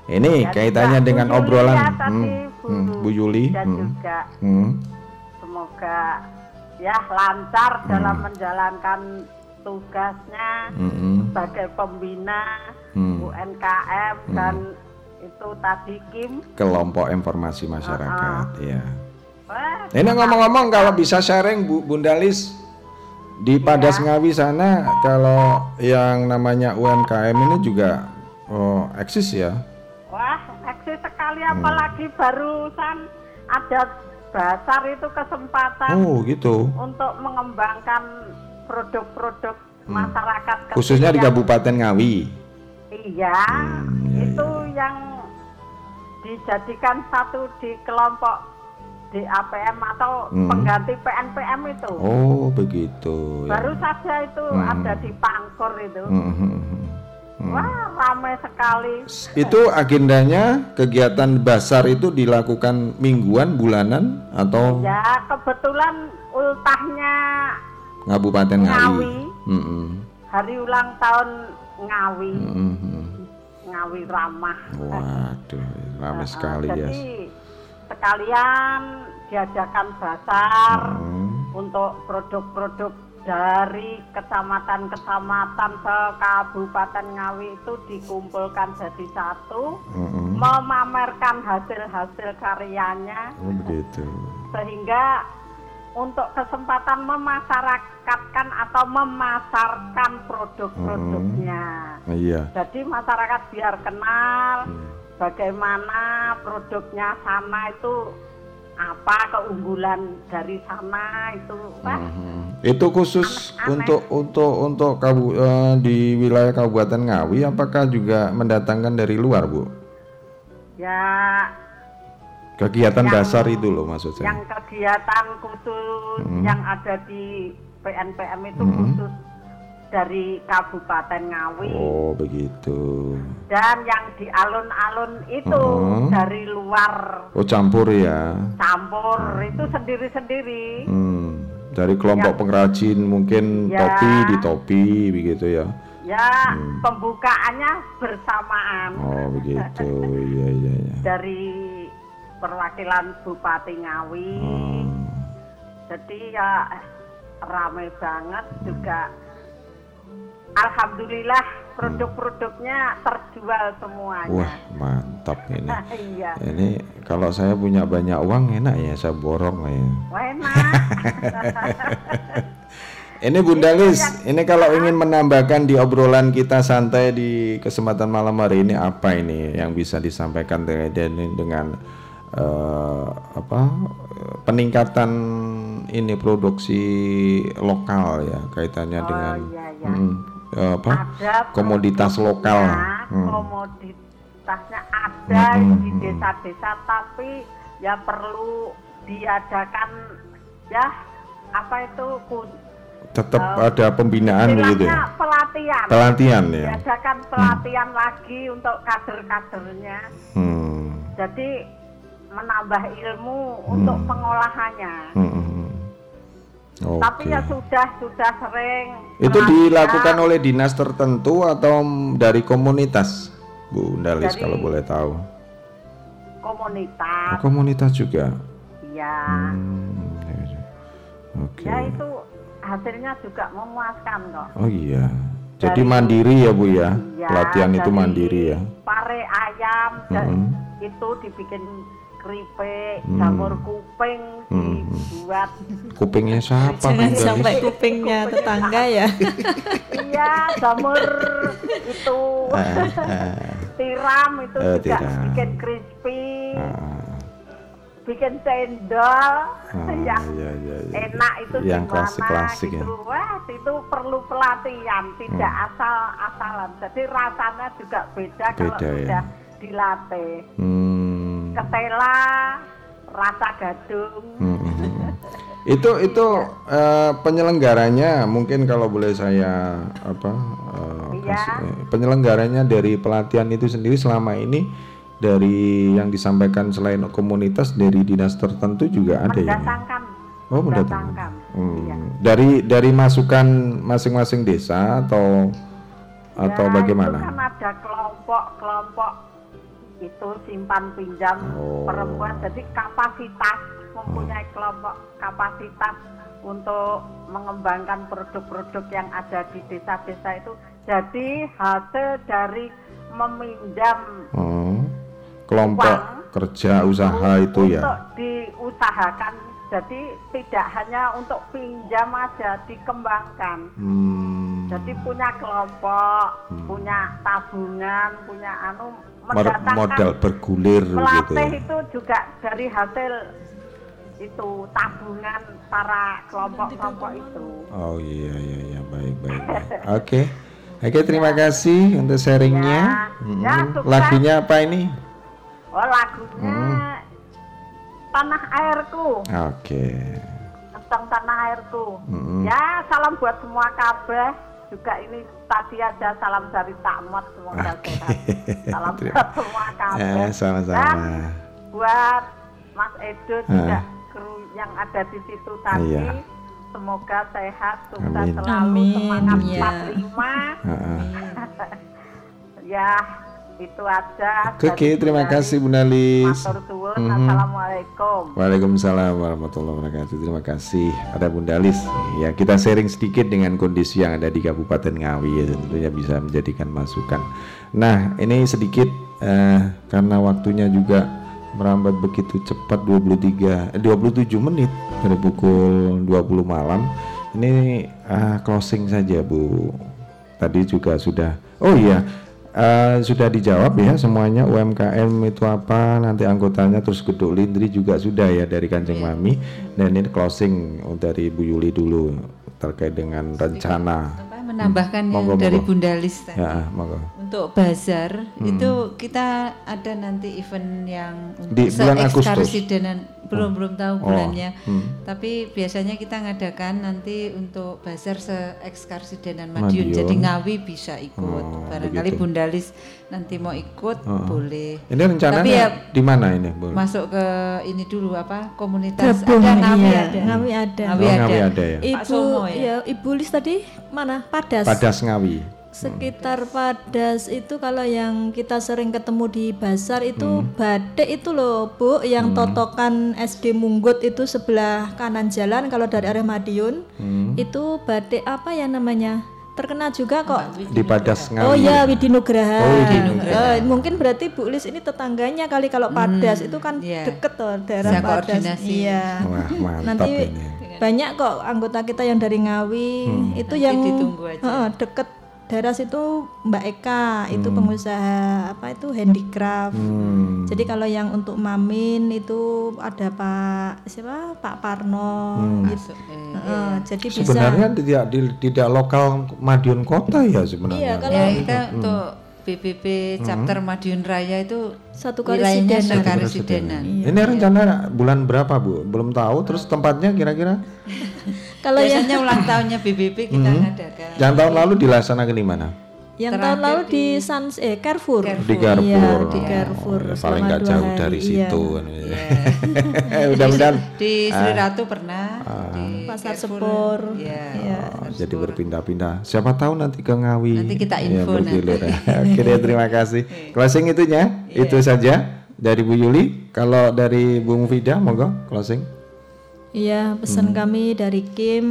Ini kaitannya Bu dengan Yuli obrolan ya tadi, hmm, Bu hmm, Bu Yuli. Dan hmm, juga hmm. semoga ya lancar dalam menjalankan tugasnya Mm-mm. sebagai pembina Hmm. UNKM dan itu tadi Kim. kelompok informasi masyarakat. Iya. Wah, Ini ngomong-ngomong kalau bisa sharing Bu Bunda Lis di Padas Ngawi sana kalau yang namanya UMKM ini juga oh, eksis ya. Wah, eksis sekali apalagi barusan ada basar itu kesempatan Oh gitu. untuk mengembangkan produk-produk Hmm. masyarakat Khususnya di Kabupaten Ngawi. Iya, itu yang dijadikan satu di kelompok di APM atau Hmm. pengganti PNPM itu. Oh begitu. ya. Baru saja itu Hmm. ada di Pangkur itu. Hmm, hmm, hmm, hmm. Wah, ramai sekali. Itu agendanya kegiatan basar itu dilakukan mingguan, bulanan atau Ya, kebetulan ultahnya Kabupaten Ngawi? Ngawi. Mm-mm. hari ulang tahun Ngawi. Mm-mm. Ngawi ramah. Waduh, ramai sekali ya. Jadi sekalian diadakan basar Hmm. untuk produk-produk dari kecamatan-kecamatan se-Kabupaten Ngawi itu dikumpulkan jadi satu, Mm-mm. memamerkan hasil-hasil karyanya Oh begitu. sehingga untuk kesempatan memasyarakat atau memasarkan produk-produknya. Iya. Jadi masyarakat biar kenal Hmm. bagaimana produknya sana itu apa keunggulan dari sana itu Wah, Mhm. Itu khusus untuk untuk untuk kabu, eh, di wilayah Kabupaten Ngawi apakah juga mendatangkan dari luar, Bu? ya Kegiatan Yang- dasar itu loh maksud saya. yang kegiatan khusus Hmm. yang ada di PNPM itu Hmm. khusus dari Kabupaten Ngawi Oh, begitu. dan yang di alun-alun itu Hmm. dari luar Oh, campur ya. campur itu sendiri-sendiri Hmm. Dari kelompok pengrajin mungkin Ya. topi di topi begitu ya. ya pembukaannya bersamaan Oh, begitu. Iya, iya, iya. dari perwakilan Bupati Ngawi Hmm. jadi ya ramai banget juga Alhamdulillah produk-produknya terjual semuanya. Wah, mantap ini. iya. Ini kalau saya punya banyak uang enak ya saya borong lah ya. Wah, enak. Ini Bunda Lis, ini kalau ingin menambahkan di obrolan kita santai di kesempatan malam hari ini apa ini yang bisa disampaikan dengan dengan eh, apa peningkatan ini produksi lokal ya kaitannya dengan mm, eh, apa Ada komoditas lokal. Hmm. komoditasnya ada Mm-mm, di mm-mm. desa-desa tapi ya perlu diadakan ya apa itu kun- Tetap eh, ada pembinaan istilahnya ya. pelatihan Pelatihan ya. diadakan pelatihan lagi untuk kader-kadernya Hmm. jadi menambah ilmu untuk pengolahannya Hmm, hmm, hmm. tapi ya sudah sudah sering Itu dilakukan oleh dinas tertentu atau dari komunitas, Bu Ndalis Dari- kalau boleh tahu. komunitas Oh, komunitas juga. ya Hmm, ya, ya. Oke. ya itu hasilnya juga memuaskan kok Oh iya. Jadi Dari- mandiri ya Bu ya. Iya, Pelatihan itu mandiri ya. pare ayam dan Mm-mm. itu dibikin keripik Hmm. jamur kuping Hmm. dibuat Kupingnya siapa? Jangan sampai kupingnya tetangga ya. iya jamur itu Ah, ah. tiram itu Eh, juga tiram. bikin crispy Ah, bikin cendol ah, yang iya, iya, iya. enak itu Yang gimana klasik-klasik gitu ya. wah itu perlu pelatihan tidak Hmm. asal-asalan jadi rasanya juga beda, kalau Beda, ya. sudah dilatih Hmm. Ketela rasa gadung. Hmm, itu itu eh, penyelenggaranya mungkin kalau boleh saya apa eh, Iya. kasih- eh, penyelenggaranya dari pelatihan itu sendiri selama ini dari yang disampaikan selain komunitas dari dinas tertentu juga ada ya? Oh mendatangkan. Hmm. Iya. dari dari masukan masing-masing desa atau atau Ya, bagaimana? itu kan ada kelompok-kelompok itu simpan pinjam Oh. perempuan. Jadi kapasitas mempunyai kelompok kapasitas untuk mengembangkan produk-produk yang ada di desa-desa itu. Jadi hasil dari meminjam Oh, kelompok Uang kerja usaha itu ya? untuk diusahakan. Jadi tidak hanya untuk pinjam aja dikembangkan. Hmm. jadi punya kelompok punya tabungan punya anu modal bergulir gitu ya. itu juga dari hasil itu tabungan para kelompok-kelompok itu Oh iya iya iya baik baik. Oke. Oke terima kasih untuk sharingnya. Ya, sukses. Lagunya apa ini? oh lagunya Hmm. tanah airku Oke. tentang tanah airku Mm-mm. ya salam buat semua kabeh juga ini tadi ada salam dari Takmot semoga sehat salam buat semua kabeh Eh, sama-sama. Dan buat Mas Edo juga Ah. kru yang ada di situ tadi Iya. semoga sehat sukses Amin. selalu Amin, semangat ya. 45 Heeh. ya itu aja Oke terima Bunda kasih Lis. Bunda Lis. Matur suwun Mhm. Assalamualaikum. Waalaikumsalam warahmatullahi wabarakatuh. Terima kasih. Ada Bundalis. Ya, kita sharing sedikit dengan kondisi yang ada di Kabupaten Ngawi ya tentunya bisa menjadikan masukan. Nah, ini sedikit eh, karena waktunya juga merambat begitu cepat 23 eh, 27 menit dari pukul 20 malam. Ini eh, closing saja, Bu. Tadi juga sudah Oh iya, Eh, sudah dijawab ya semuanya UMKM itu apa nanti anggotanya terus gedung Lindri juga sudah ya dari Kanjeng Mami. Dan ini closing dari Bu Yuli dulu terkait dengan rencana. Apa, menambahkan yang Monggo, dari monggo. Bunda Lis tadi. ya monggo Untuk bazar Hmm. itu kita ada nanti event yang untuk Di bulan Agustus? se-ekskarsidenan. belum belum tahu Oh, bulannya. hmm. Tapi biasanya kita ngadakan nanti untuk bazar se-ekskarsidenan Madiun. Madiun. Jadi Ngawi bisa ikut. Oh, Barangkali begitu. Bunda Lis nanti mau ikut Oh, oh. boleh. ini rencananya Tapi ya di mana ini Bu? masuk ke ini dulu apa komunitas Gabung, ada Ngawi iya. ada. Ngawi ada. Ngawi Oh, ada. Ngawi ada ya. Pak Ibu Somo ya. ya Ibu Lis tadi mana? Padas. Padas Ngawi Sekitar Padas itu kalau yang kita sering ketemu di pasar itu Hmm. batik itu loh Bu, yang totokan SD Munggut itu sebelah kanan jalan kalau dari arah Madiun. Hmm. Itu batik apa ya namanya? Terkenal juga kok. di Padas Ngawi Oh ya Widinugraha. Oh, Widinugraha. Eh, mungkin berarti Bu Lis ini tetangganya kali kalau Padas itu kan iya. deket tuh daerah Bisa Padas. Iya. Wah, mantap Nanti ini. banyak kok anggota kita yang dari Ngawi Hmm. itu Nanti yang ditunggu aja. Heeh, deket daerah situ Mbak Eka itu Hmm. pengusaha apa itu handicraft. Hmm. Jadi kalau yang untuk Mamin itu ada Pak siapa Pak Parno Hmm. gitu. Heeh, jadi bisa sebenarnya tidak di- tidak lokal Madiun Kota ya sebenarnya Iya, kalau- Ya kita Hmm. untuk BPP chapter Madiun Raya itu Satu karisidenan. sekarisidenan. Iya. Ini rencana bulan berapa Bu? Belum tahu. Terus tempatnya kira-kira? kalau yang Biasanya ulang tahunnya BBB kita Hmm. ngadakan. Yang tahun lalu dilaksanakan di mana? yang terakhir tahun lalu di- di Sans eh Carrefour. Di Carrefour. Iya, di Oh, Carrefour. ya, paling nggak jauh hari, dari iya. situ. kan. Mudah-mudahan Di Sri Ah. Ratu pernah di Pasar Carrefour. Sepur. Iya. Iya. Oh, jadi berpindah-pindah. Siapa tahu nanti ke Ngawi. Nanti kita Ya, info bergilir. nanti. Oke deh, terima kasih. Closing itunya, Iya. itu saja dari Bu Yuli. Kalau dari Bu Mufida, monggo closing. Iya, pesan kami dari Kim.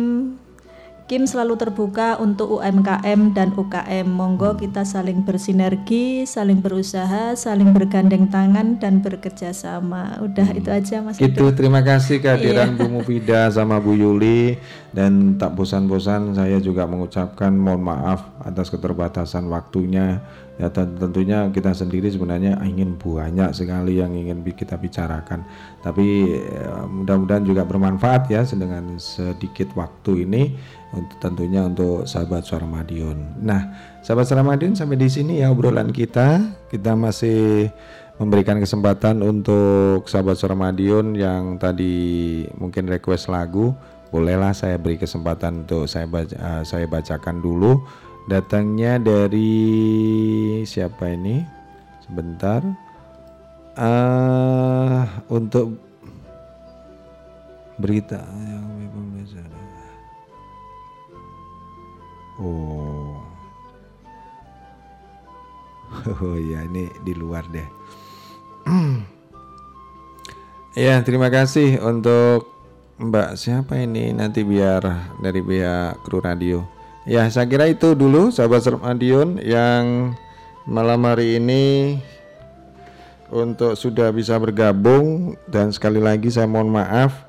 Kim selalu terbuka untuk UMKM dan UKM. Monggo kita saling bersinergi, saling berusaha, saling bergandeng tangan dan bekerja sama. Udah itu aja Mas. Itu terima kasih kehadiran Iya. Bu Mufida sama Bu Yuli dan tak bosan-bosan saya juga mengucapkan mohon maaf atas keterbatasan waktunya. Ya ten- tentunya kita sendiri sebenarnya ingin banyak sekali yang ingin kita bicarakan. Tapi eh, mudah-mudahan juga bermanfaat ya dengan sedikit waktu ini untuk tentunya untuk sahabat suara Madiun. Nah, sahabat suara Madiun sampai di sini ya obrolan kita. Kita masih memberikan kesempatan untuk sahabat suara Madiun yang tadi mungkin request lagu, bolehlah saya beri kesempatan untuk saya baca, eh, saya bacakan dulu. Datangnya dari siapa ini? Sebentar. eh untuk berita yang Oh. Oh ya ini di luar deh. ya terima kasih untuk Mbak siapa ini nanti biar dari pihak kru radio. Ya saya kira itu dulu sahabat Serap Madiun yang malam hari ini untuk sudah bisa bergabung. Dan sekali lagi saya mohon maaf